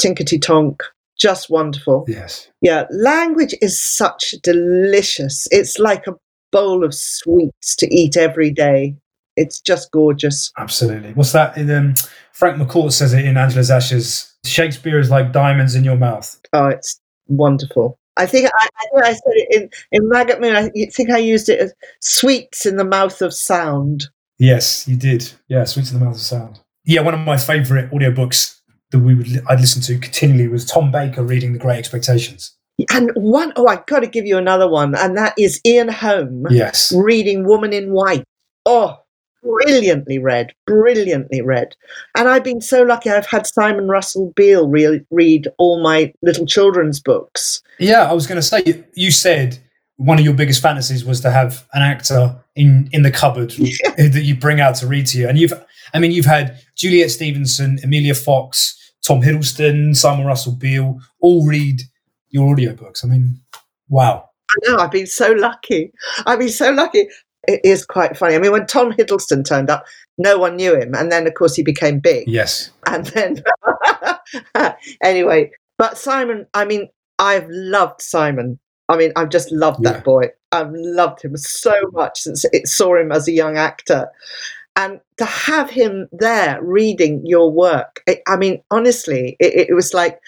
Tinkety Tonk, just wonderful. Yes. Yeah, language is such delicious. It's like a bowl of sweets to eat every day. It's just gorgeous. Absolutely. What's that? In, um, Frank McCourt says it in Angela's Ashes. Shakespeare is like diamonds in your mouth. Oh, it's wonderful. I think I, I, think I said it in, in Maggot Moon. I think I used it as sweets in the mouth of sound. Yes, you did. Yeah, sweets in the mouth of sound. Yeah, one of my favourite audiobooks that we would I'd listen to continually was Tom Baker reading The Great Expectations. And one, oh, I've got to give you another one, and that is Ian Holm. Yes. reading Woman in White. Oh, brilliantly read, brilliantly read. And I've been so lucky. I've had Simon Russell Beale re- read all my little children's books. Yeah, I was going to say you said one of your biggest fantasies was to have an actor in in the cupboard [laughs] [laughs] that you bring out to read to you, and you've I mean you've had Juliet Stevenson, Emilia Fox, Tom Hiddleston, Simon Russell Beale all read your audiobooks. I mean, wow. I know, I've been so lucky. I've been so lucky. It is quite funny. I mean, when Tom Hiddleston turned up, no one knew him. And then, of course, he became big. Yes. And then, [laughs] anyway, but Simon, I mean, I've loved Simon. I mean, I've just loved that Yeah. boy. I've loved him so much since it saw him as a young actor. And to have him there reading your work, it, I mean, honestly, it, it was like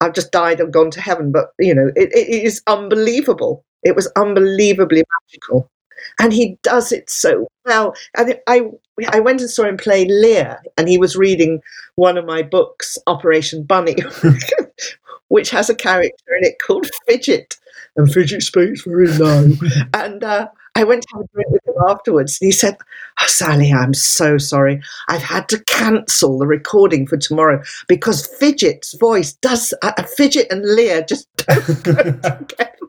I've just died and gone to heaven. But, you know, it, it is unbelievable. It was unbelievably magical. And he does it so well. And I, I went and saw him play Lear, and he was reading one of my books, Operation Bunny, [laughs] [laughs] which has a character in it called Fidget. And Fidget speaks very low. [laughs] and uh, I went to have a drink with him afterwards, and he said, Oh, Sally, I'm so sorry. I've had to cancel the recording for tomorrow because Fidget's voice does, uh, Fidget and Lear just don't go together.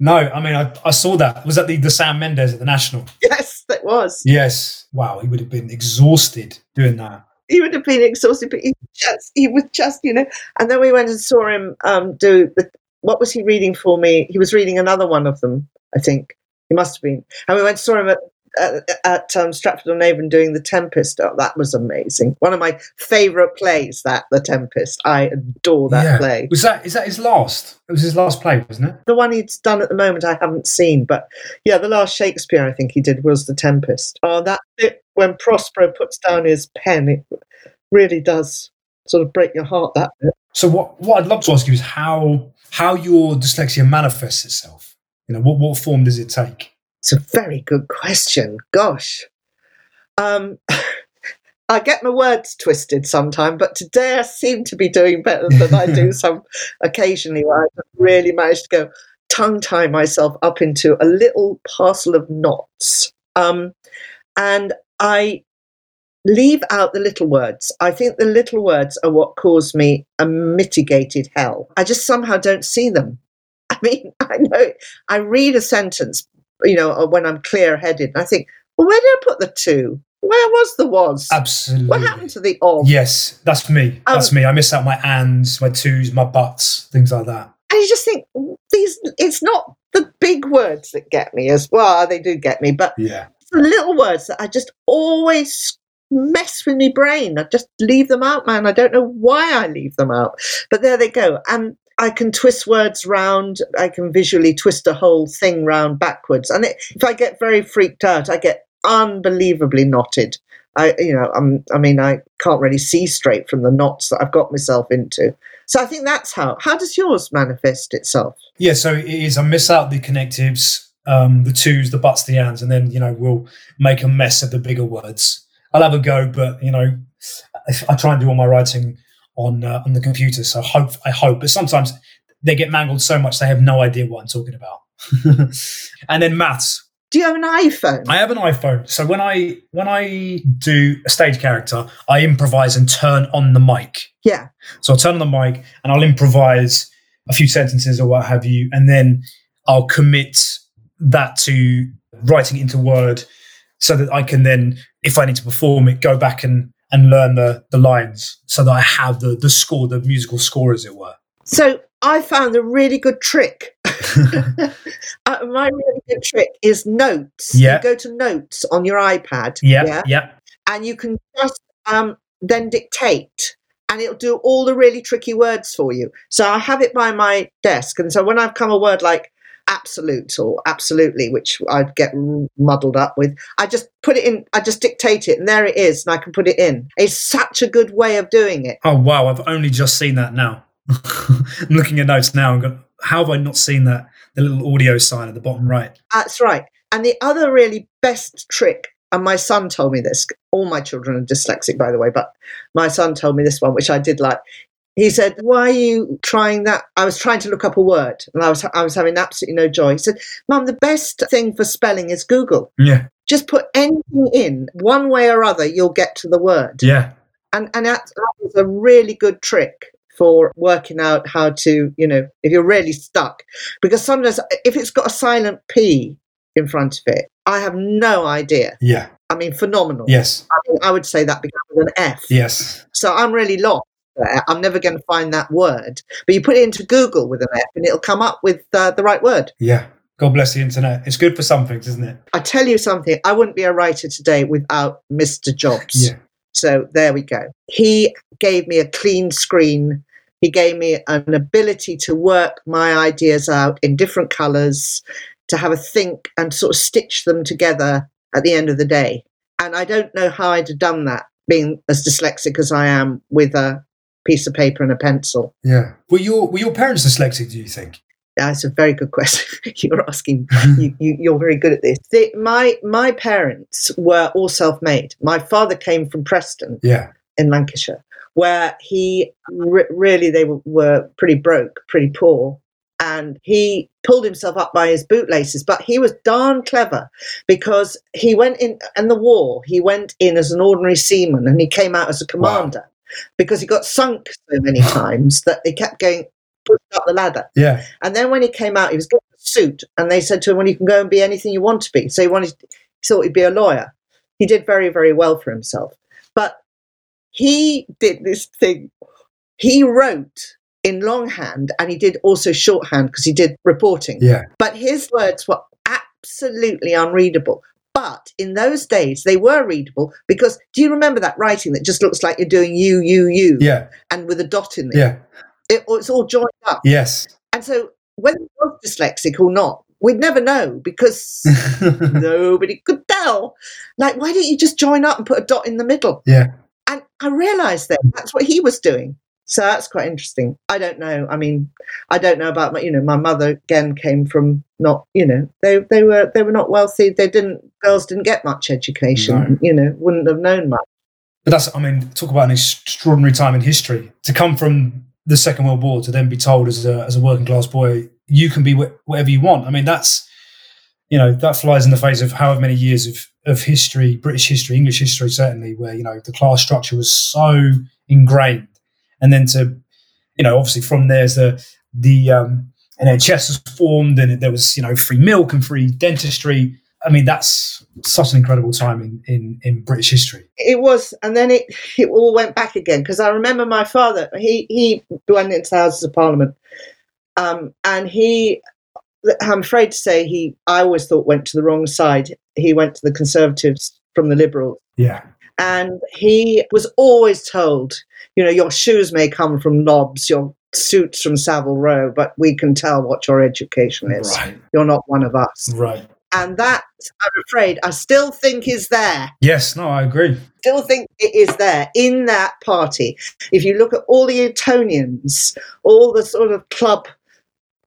No, I mean I, I saw that. Was that the, the Sam Mendes at the National? yes, it was. Yes. Wow, he would have been exhausted doing that. he would have been exhausted, but he just he was just you know. And then we went and saw him um, do the, what was he reading for me? He was reading another one of them, I think. He must have been. And we went and saw him at at, at um, Stratford on Avon doing The Tempest. Oh, that was amazing. One of my favourite plays. That The Tempest. I adore that yeah. play. Was that is that his last? It was his last play, wasn't it? The one he's done at the moment, I haven't seen, but yeah, the last Shakespeare I think he did was The Tempest. Oh, that bit when Prospero puts down his pen, it really does sort of break your heart. That bit. So what what I'd love to ask you is how how your dyslexia manifests itself. You know, what what form does it take? It's a very good question. Gosh. Um, [laughs] I get my words twisted sometimes, but today I seem to be doing better than I do [laughs] some occasionally where I really managed to go tongue tie myself up into a little parcel of knots. Um, and I leave out the little words. I think the little words are what cause me a mitigated hell. I just somehow don't see them. [laughs] I mean, I know I read a sentence, you know, when I'm clear headed, and I think, well, where did I put the two? Where was the was? Absolutely. What happened to the of? Yes, that's me. That's Um, me. I miss out my ands, my twos, my buts, things like that. And you just think these. It's not the big words that get me as well. They do get me, but Yeah. the little words that I just always mess with my brain. I just leave them out, man. I don't know why I leave them out, but there they go. And I can twist words round. I can visually twist a whole thing round backwards. And it, if I get very freaked out, I get unbelievably knotted. I, you know, I'm, I mean, I can't really see straight from the knots that I've got myself into. So I think that's how. How does yours manifest itself? Yeah, so it is I miss out the connectives, um, the twos, the buts, the ands, and then, you know, we'll make a mess of the bigger words. I'll have a go, but you know, I try and do all my writing on uh, on the computer, so hope I hope, but sometimes they get mangled so much they have no idea what I'm talking about. [laughs] and then maths. Do you have an iPhone? I have an iPhone, so when I when I do a stage character, I improvise and turn on the mic. yeah. So I'll turn on the mic and I'll improvise a few sentences or what have you, and then I'll commit that to writing into Word so that I can then, if I need to perform it, go back and, and learn the, the lines so that I have the, the score, the musical score, as it were. So I found a really good trick. [laughs] [laughs] uh, my really good trick is notes. Yeah. You go to notes on your iPad. yeah, yeah, And you can just um, then dictate and it'll do all the really tricky words for you. So I have it by my desk. And so when I've come a word like absolute or absolutely, which I'd get muddled up with, I just put it in, I just dictate it and there it is and I can put it in. It's such a good way of doing it. Oh, wow. I've only just seen that now. [laughs] I'm looking at notes now and go, how have I not seen that? The little audio sign at the bottom right. That's right. And the other really best trick, and my son told me this, all my children are dyslexic, by the way, but my son told me this one, which I did like. He said, Why are you trying that? I was trying to look up a word and I was, I was having absolutely no joy. He said, Mum, the best thing for spelling is Google. Yeah, Just put anything in, one way or other, you'll get to the word. yeah, And, and that, that was a really good trick for working out how to, you know, if you're really stuck. Because sometimes if it's got a silent P in front of it, I have no idea. yeah, I mean, phenomenal. yes, I, mean, I would say that with an F. yes. So I'm really lost. There. I'm never going to find that word. But you put it into Google with an F and it'll come up with uh, the right word. Yeah. God bless the internet. It's good for some things, isn't it? I tell you something, I wouldn't be a writer today without Mr. Jobs. Yeah. So there we go. He gave me a clean screen. He gave me an ability to work my ideas out in different colors, to have a think and sort of stitch them together at the end of the day. And I don't know how I'd have done that, being as dyslexic as I am with a piece of paper and a pencil. Yeah. Were your were your parents dyslexic? Do you think? That's a very good question [laughs] you're asking. [laughs] Hmm. You, you, you're very good at this. The, my my parents were all self-made. My father came from Preston yeah. in Lancashire, where he re- really they were, were pretty broke, pretty poor, and he pulled himself up by his bootlaces. But he was darn clever because he went in in the war. He went in as an ordinary seaman, and he came out as a commander because he got sunk so many [laughs] times that he kept going pushed up the ladder. Yeah. And then when he came out, he was given a suit, and they said to him, "Well, you can go and be anything you want to be." So he wanted, he thought he'd be a lawyer. He did very, very well for himself, but he did this thing. He wrote in longhand, and he did also shorthand because he did reporting. Yeah. But his words were absolutely unreadable. But in those days, they were readable because do you remember that writing that just looks like you're doing you, you, you, Yeah. and with a dot in there? Yeah. It, it's all joined up. Yes. And so whether he was dyslexic or not, we'd never know because [laughs] nobody could tell. Like, why don't you just join up and put a dot in the middle? yeah. And I realised that that's what he was doing. So that's quite interesting. I don't know. I mean, I don't know about my. You know, my mother again came from not. You know, they they were they were not wealthy. They didn't. Girls didn't get much education. No. You know, wouldn't have known much. But that's, I mean, talk about an extraordinary time in history. To come from the Second World War to then be told as a, as a working class boy, you can be wh- whatever you want. I mean, that's, you know, that flies in the face of however many years of, of history, British history, English history, certainly, where, you know, the class structure was so ingrained. And then to, you know, obviously from there's the, the um, NHS was formed and there was, you know, free milk and free dentistry. I mean, that's such an incredible time in, in, in British history. It was, and then it it all went back again because I remember my father. He he went into the Houses of Parliament, um, and he. I'm afraid to say he. I always thought went to the wrong side. He went to the Conservatives from the Liberals, Yeah. and he was always told, you know, your shoes may come from Lobb's, your suits from Savile Row, but we can tell what your education is. Right. You're not one of us, Right. and that I'm afraid I still think is there Yes. No, I agree. still think it is there in that party. If you look at all the Etonians, all the sort of club,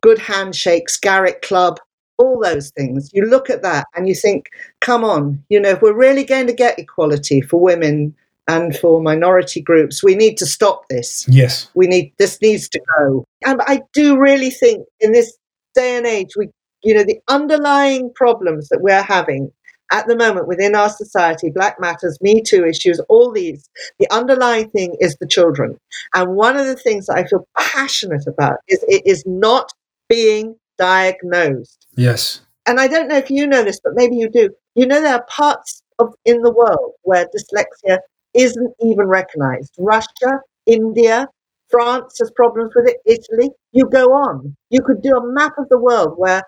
good handshakes, Garrick Club, all those things, you look at that and you think, come on, you know, if we're really going to get equality for women and for minority groups, we need to stop this. Yes. We need this needs to go. And I do really think in this day and age, we, you know, the underlying problems that we're having at the moment within our society, Black Matters, Me Too issues, all these, the underlying thing is the children. And one of the things that I feel passionate about is it is not being diagnosed. Yes. And I don't know if you know this, but maybe you do. You know, there are parts of in the world where dyslexia isn't even recognized. Russia, India, France has problems with it, Italy. You go on. You could do a map of the world where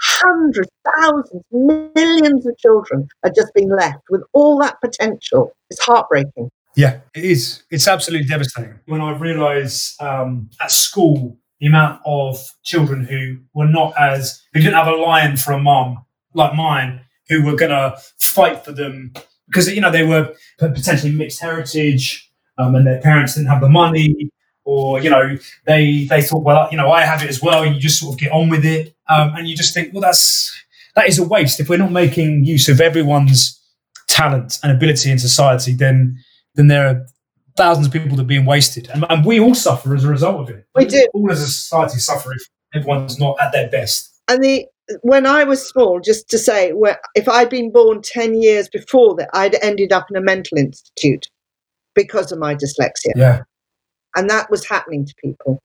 hundreds, thousands, millions of children are just being left with all that potential. It's heartbreaking. Yeah, it is. It's absolutely devastating. When I realised um, at school the amount of children who were not as who didn't have a lion for a mum like mine, who were going to fight for them because you know they were potentially mixed heritage, um, and their parents didn't have the money, or you know they they thought, well, you know, I have it as well, and you just sort of get on with it, um, and you just think, well, that's that is a waste if we're not making use of everyone's talent and ability in society, then then there are thousands of people that are being wasted, and, and we all suffer as a result of it. We do. All as a society suffer if everyone's not at their best. And the when I was small, just to say, if I'd been born ten years before that, I'd ended up in a mental institute because of my dyslexia. Yeah, And that was happening to people.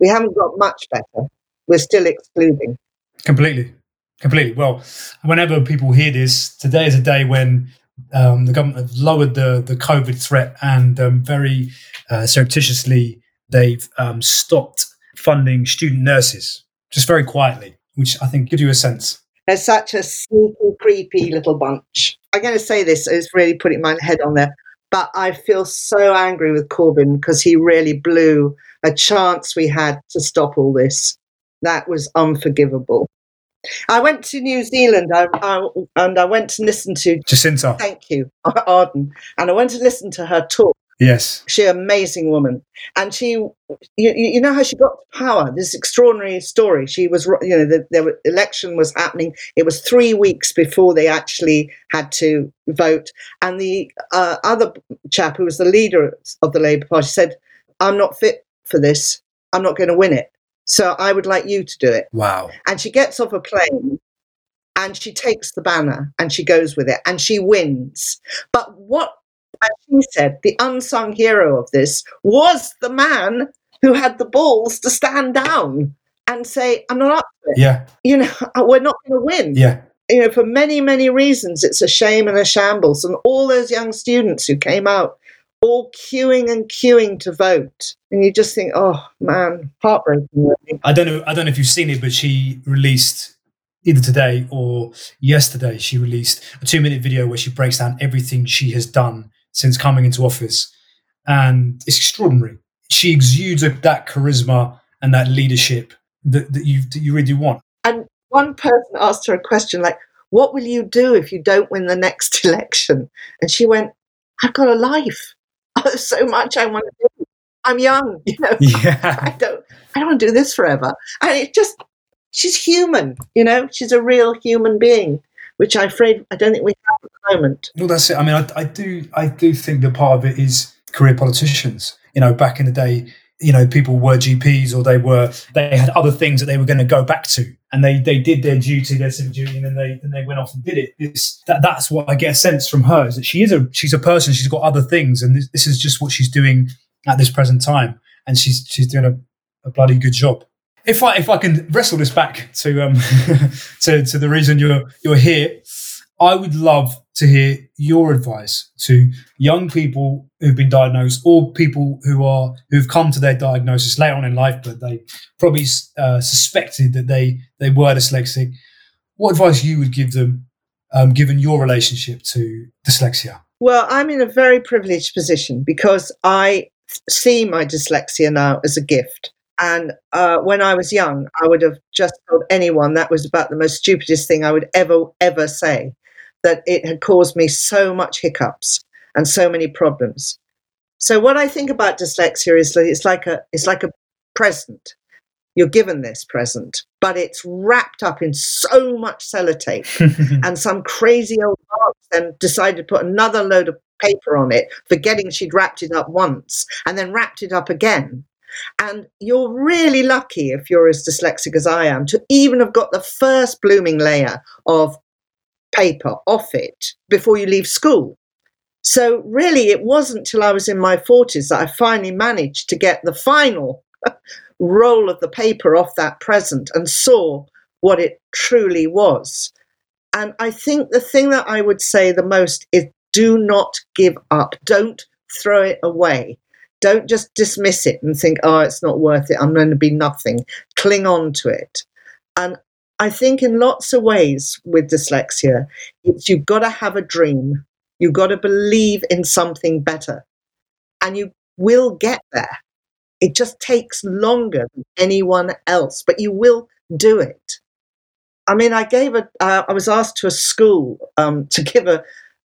We haven't got much better. We're still excluding. completely, completely. Well, whenever people hear this, today is a day when um, the government have lowered the the COVID threat, and um, very uh, surreptitiously they've um, stopped funding student nurses, just very quietly, which I think gives you a sense. They're such a sneaky, creepy little bunch. I'm going to say this, it's really putting my head on there, but I feel so angry with Corbyn because he really blew a chance we had to stop all this. That was unforgivable. I went to New Zealand I, I, and I went to listen to, Jacinda, thank you, [laughs] Ardern, and I went to listen to her talk. Yes, She amazing woman, and she, you, you know how she got power. This extraordinary story. She was, you know, the, the election was happening. It was three weeks before they actually had to vote, and the uh, other chap who was the leader of the Labour Party said, "I'm not fit for this. I'm not going to win it. So I would like you to do it." wow, And she gets off a plane and she takes the banner and she goes with it and she wins. But what, as she said, the unsung hero of this was the man who had the balls to stand down and say, I'm not up to it. yeah, You know, [laughs] we're not going to win. yeah, You know, for many, many reasons, it's a shame and a shambles. And all those young students who came out all queuing and queuing to vote. And you just think, oh man, heartbreaking. Really. I don't know. I don't know if you've seen it, but she released either today or yesterday, she released a two minute video where she breaks down everything she has done since coming into office. And it's extraordinary. She exudes that charisma and that leadership that, that, you, that you really want. And one person asked her a question like, What will you do if you don't win the next [laughs] election? And she went, I've got a life. There's [laughs] oh, so much I want to do. I'm young, [laughs] you know. Yeah. I don't I don't want to do this forever. And it just she's human, you know, she's a real human being, which I'm afraid I don't think we have at the moment. Well that's it. I mean I, I do I do think that part of it is career politicians. You know, back in the day, you know, people were GPs or they were they had other things that they were going to go back to, and they they did their duty, their civic duty, and then they then they went off and did it. It's, that that's what I get a sense from her is that she is a she's a person. She's got other things, and this, this is just what she's doing at this present time, and she's she's doing a, a bloody good job. If I if I can wrestle this back to um [laughs] to to the reason you're you're here, I would love to hear your advice to young people who've been diagnosed or people who are who've come to their diagnosis later on in life, but they probably uh, suspected that they they were dyslexic. What advice you would give them, um, given your relationship to dyslexia? Well, I'm in a very privileged position because I see my dyslexia now as a gift. And uh, when I was young, I would have just told anyone that was about the most stupidest thing I would ever, ever say that it had caused me so much hiccups and so many problems. So what I think about dyslexia is that it's like a it's like a present. You're given this present, but it's wrapped up in so much sellotape, [laughs] and some crazy old box then decided to put another load of paper on it, forgetting she'd wrapped it up once, and then wrapped it up again. And you're really lucky if you're as dyslexic as I am to even have got the first blooming layer of paper off it before you leave school. So, really, it wasn't till I was in my 40s that I finally managed to get the final [laughs] roll of the paper off that present and saw what it truly was. And I think the thing that I would say the most is do not give up. Don't throw it away. Don't just dismiss it and think, oh, it's not worth it. I'm going to be nothing. Cling on to it. And I think in lots of ways with dyslexia, it's you've got to have a dream. You've got to believe in something better. And you will get there. It just takes longer than anyone else, but you will do it. I mean, I gave a. Uh, I was asked to a school um, to give a,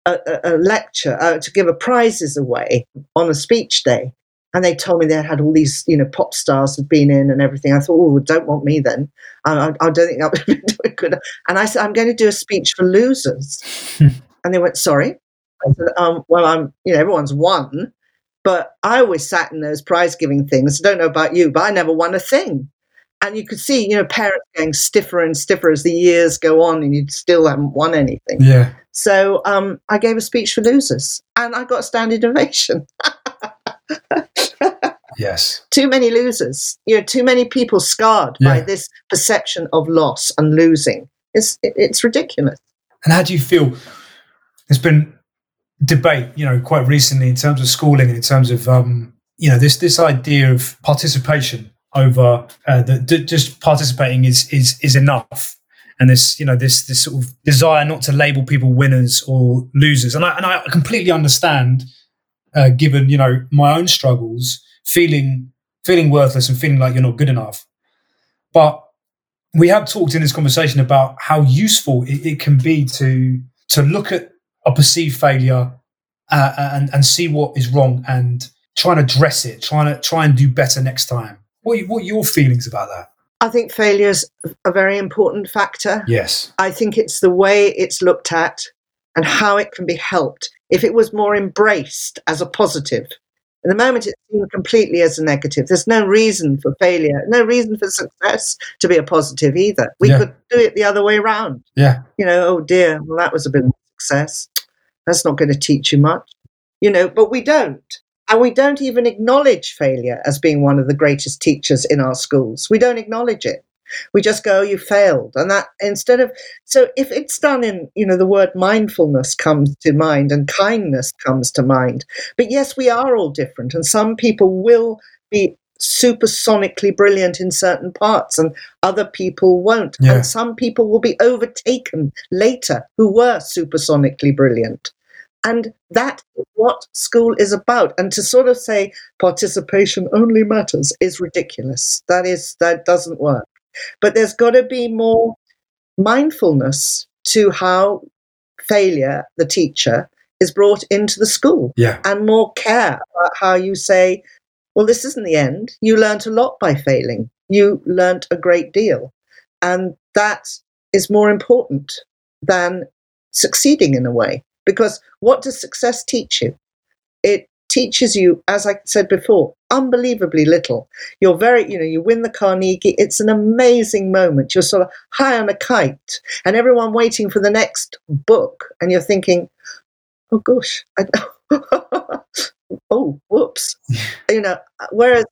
a, a lecture, uh, to give a prizes away on a speech day and they told me they had all these, you know, pop stars had been in and everything. I thought, oh, don't want me then. I, I, I don't think I would [laughs] be good. And I said, I'm going to do a speech for losers. [laughs] and they went, sorry. I said, um, well, I'm, you know, everyone's won, but I always sat in those prize giving things. I don't know about you, but I never won a thing. And you could see, you know, parents getting stiffer and stiffer as the years go on, and you still haven't won anything. Yeah. So um, I gave a speech for losers, and I got a standing ovation. [laughs] yes. Too many losers. You know, too many people scarred yeah. by this perception of loss and losing. It's it's ridiculous. And how do you feel? There's been debate, you know, quite recently in terms of schooling and in terms of um, you know this this idea of participation over uh, the, the, just participating is is is enough and this you know this this sort of desire not to label people winners or losers and I and I completely understand uh, given you know my own struggles, feeling feeling worthless and feeling like you're not good enough. But we have talked in this conversation about how useful it, it can be to to look at a perceived failure uh, and and see what is wrong and try and address it, trying to try and do better next time. What what are your feelings about that? I think failure is a very important factor. Yes. I think it's the way it's looked at and how it can be helped if it was more embraced as a positive. At the moment, it's seen completely as a negative. There's no reason for failure, no reason for success to be a positive either. We yeah. could do it the other way around. Yeah. You know, oh dear, well, that was a bit of success. That's not going to teach you much. You know, but we don't. And we don't even acknowledge failure as being one of the greatest teachers in our schools. We don't acknowledge it. We just go, oh, you failed. And that instead of, so if it's done in, you know, the word mindfulness comes to mind and kindness comes to mind. But yes, we are all different. And some people will be supersonically brilliant in certain parts and other people won't. Yeah. And some people will be overtaken later who were supersonically brilliant. And that is what school is about. And to sort of say participation only matters is ridiculous. That is that doesn't work. But there's got to be more mindfulness to how failure, the teacher, is brought into the school Yeah. and more care about how you say, well, this isn't the end. You learnt a lot by failing. You learnt a great deal. And that is more important than succeeding in a way. Because what does success teach you? It teaches you, as I said before, unbelievably little. You're very, you know, you win the Carnegie, it's an amazing moment. You're sort of high on a kite, and everyone waiting for the next book, and you're thinking, oh gosh, I, [laughs] oh, whoops. [laughs] you know, whereas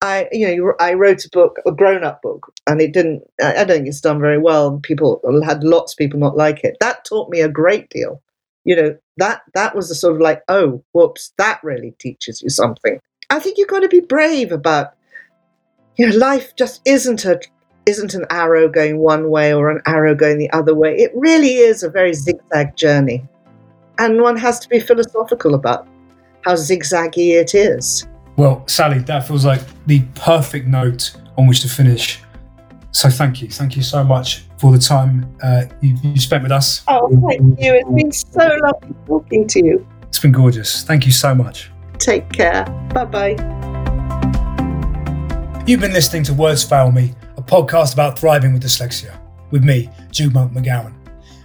I, you know, I wrote a book, a grown-up book, and it didn't. I don't think it's done very well. People had lots of people not like it. That taught me a great deal. You know, that that was the sort of like, oh, whoops, that really teaches you something. I think you've got to be brave about. You know, life just isn't a isn't an arrow going one way or an arrow going the other way. It really is a very zigzag journey, and one has to be philosophical about how zigzaggy it is. Well, Sally, that feels like the perfect note on which to finish. So thank you. Thank you so much for the time uh, you, you spent with us. Oh, thank you. It's been so lovely talking to you. It's been gorgeous. Thank you so much. Take care. Bye bye. You've been listening to Words Fail Me, a podcast about thriving with dyslexia, with me, Jude Monk McGowan.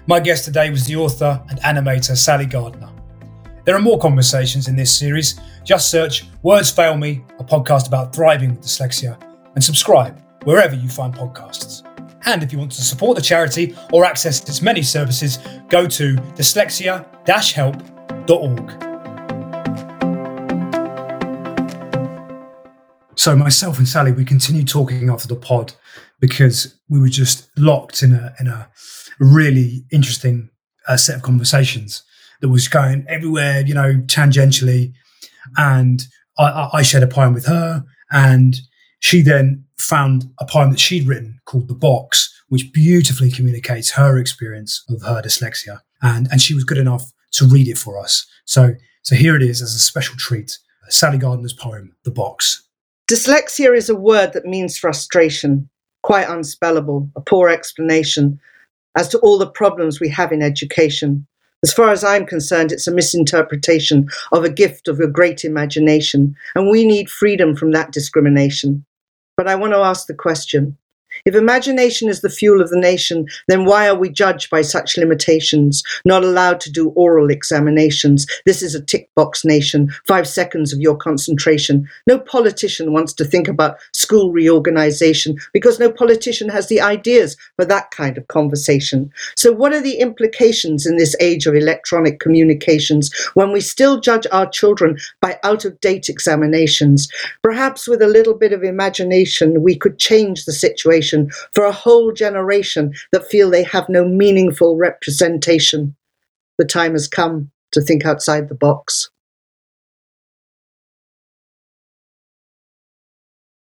My guest today was the author and animator Sally Gardner. There are more conversations in this series. Just search Words Fail Me, a podcast about thriving with dyslexia, and subscribe wherever you find podcasts. And if you want to support the charity or access its many services, go to dyslexia-help.org. So myself and Sally, we continued talking after the pod because we were just locked in a in a really interesting uh, set of conversations that was going everywhere, you know, tangentially. And I, I, shared a poem with her, and she then found a poem that she'd written called "The Box," which beautifully communicates her experience of her dyslexia. And and she was good enough to read it for us. So so here it is as a special treat. Sally Gardner's poem, "The Box." Dyslexia is a word that means frustration, quite unspellable, a poor explanation as to all the problems we have in education. As far as I'm concerned, it's a misinterpretation of a gift of a great imagination, and we need freedom from that discrimination. But I want to ask the question if imagination is the fuel of the nation, then why are we judged by such limitations, not allowed to do oral examinations? This is a tick box nation, five seconds of your concentration. No politician wants to think about school reorganization because no politician has the ideas for that kind of conversation. So, what are the implications in this age of electronic communications when we still judge our children out of date examinations? Perhaps with a little bit of imagination, we could change the situation for a whole generation that feel they have no meaningful representation. The time has come to think outside the box.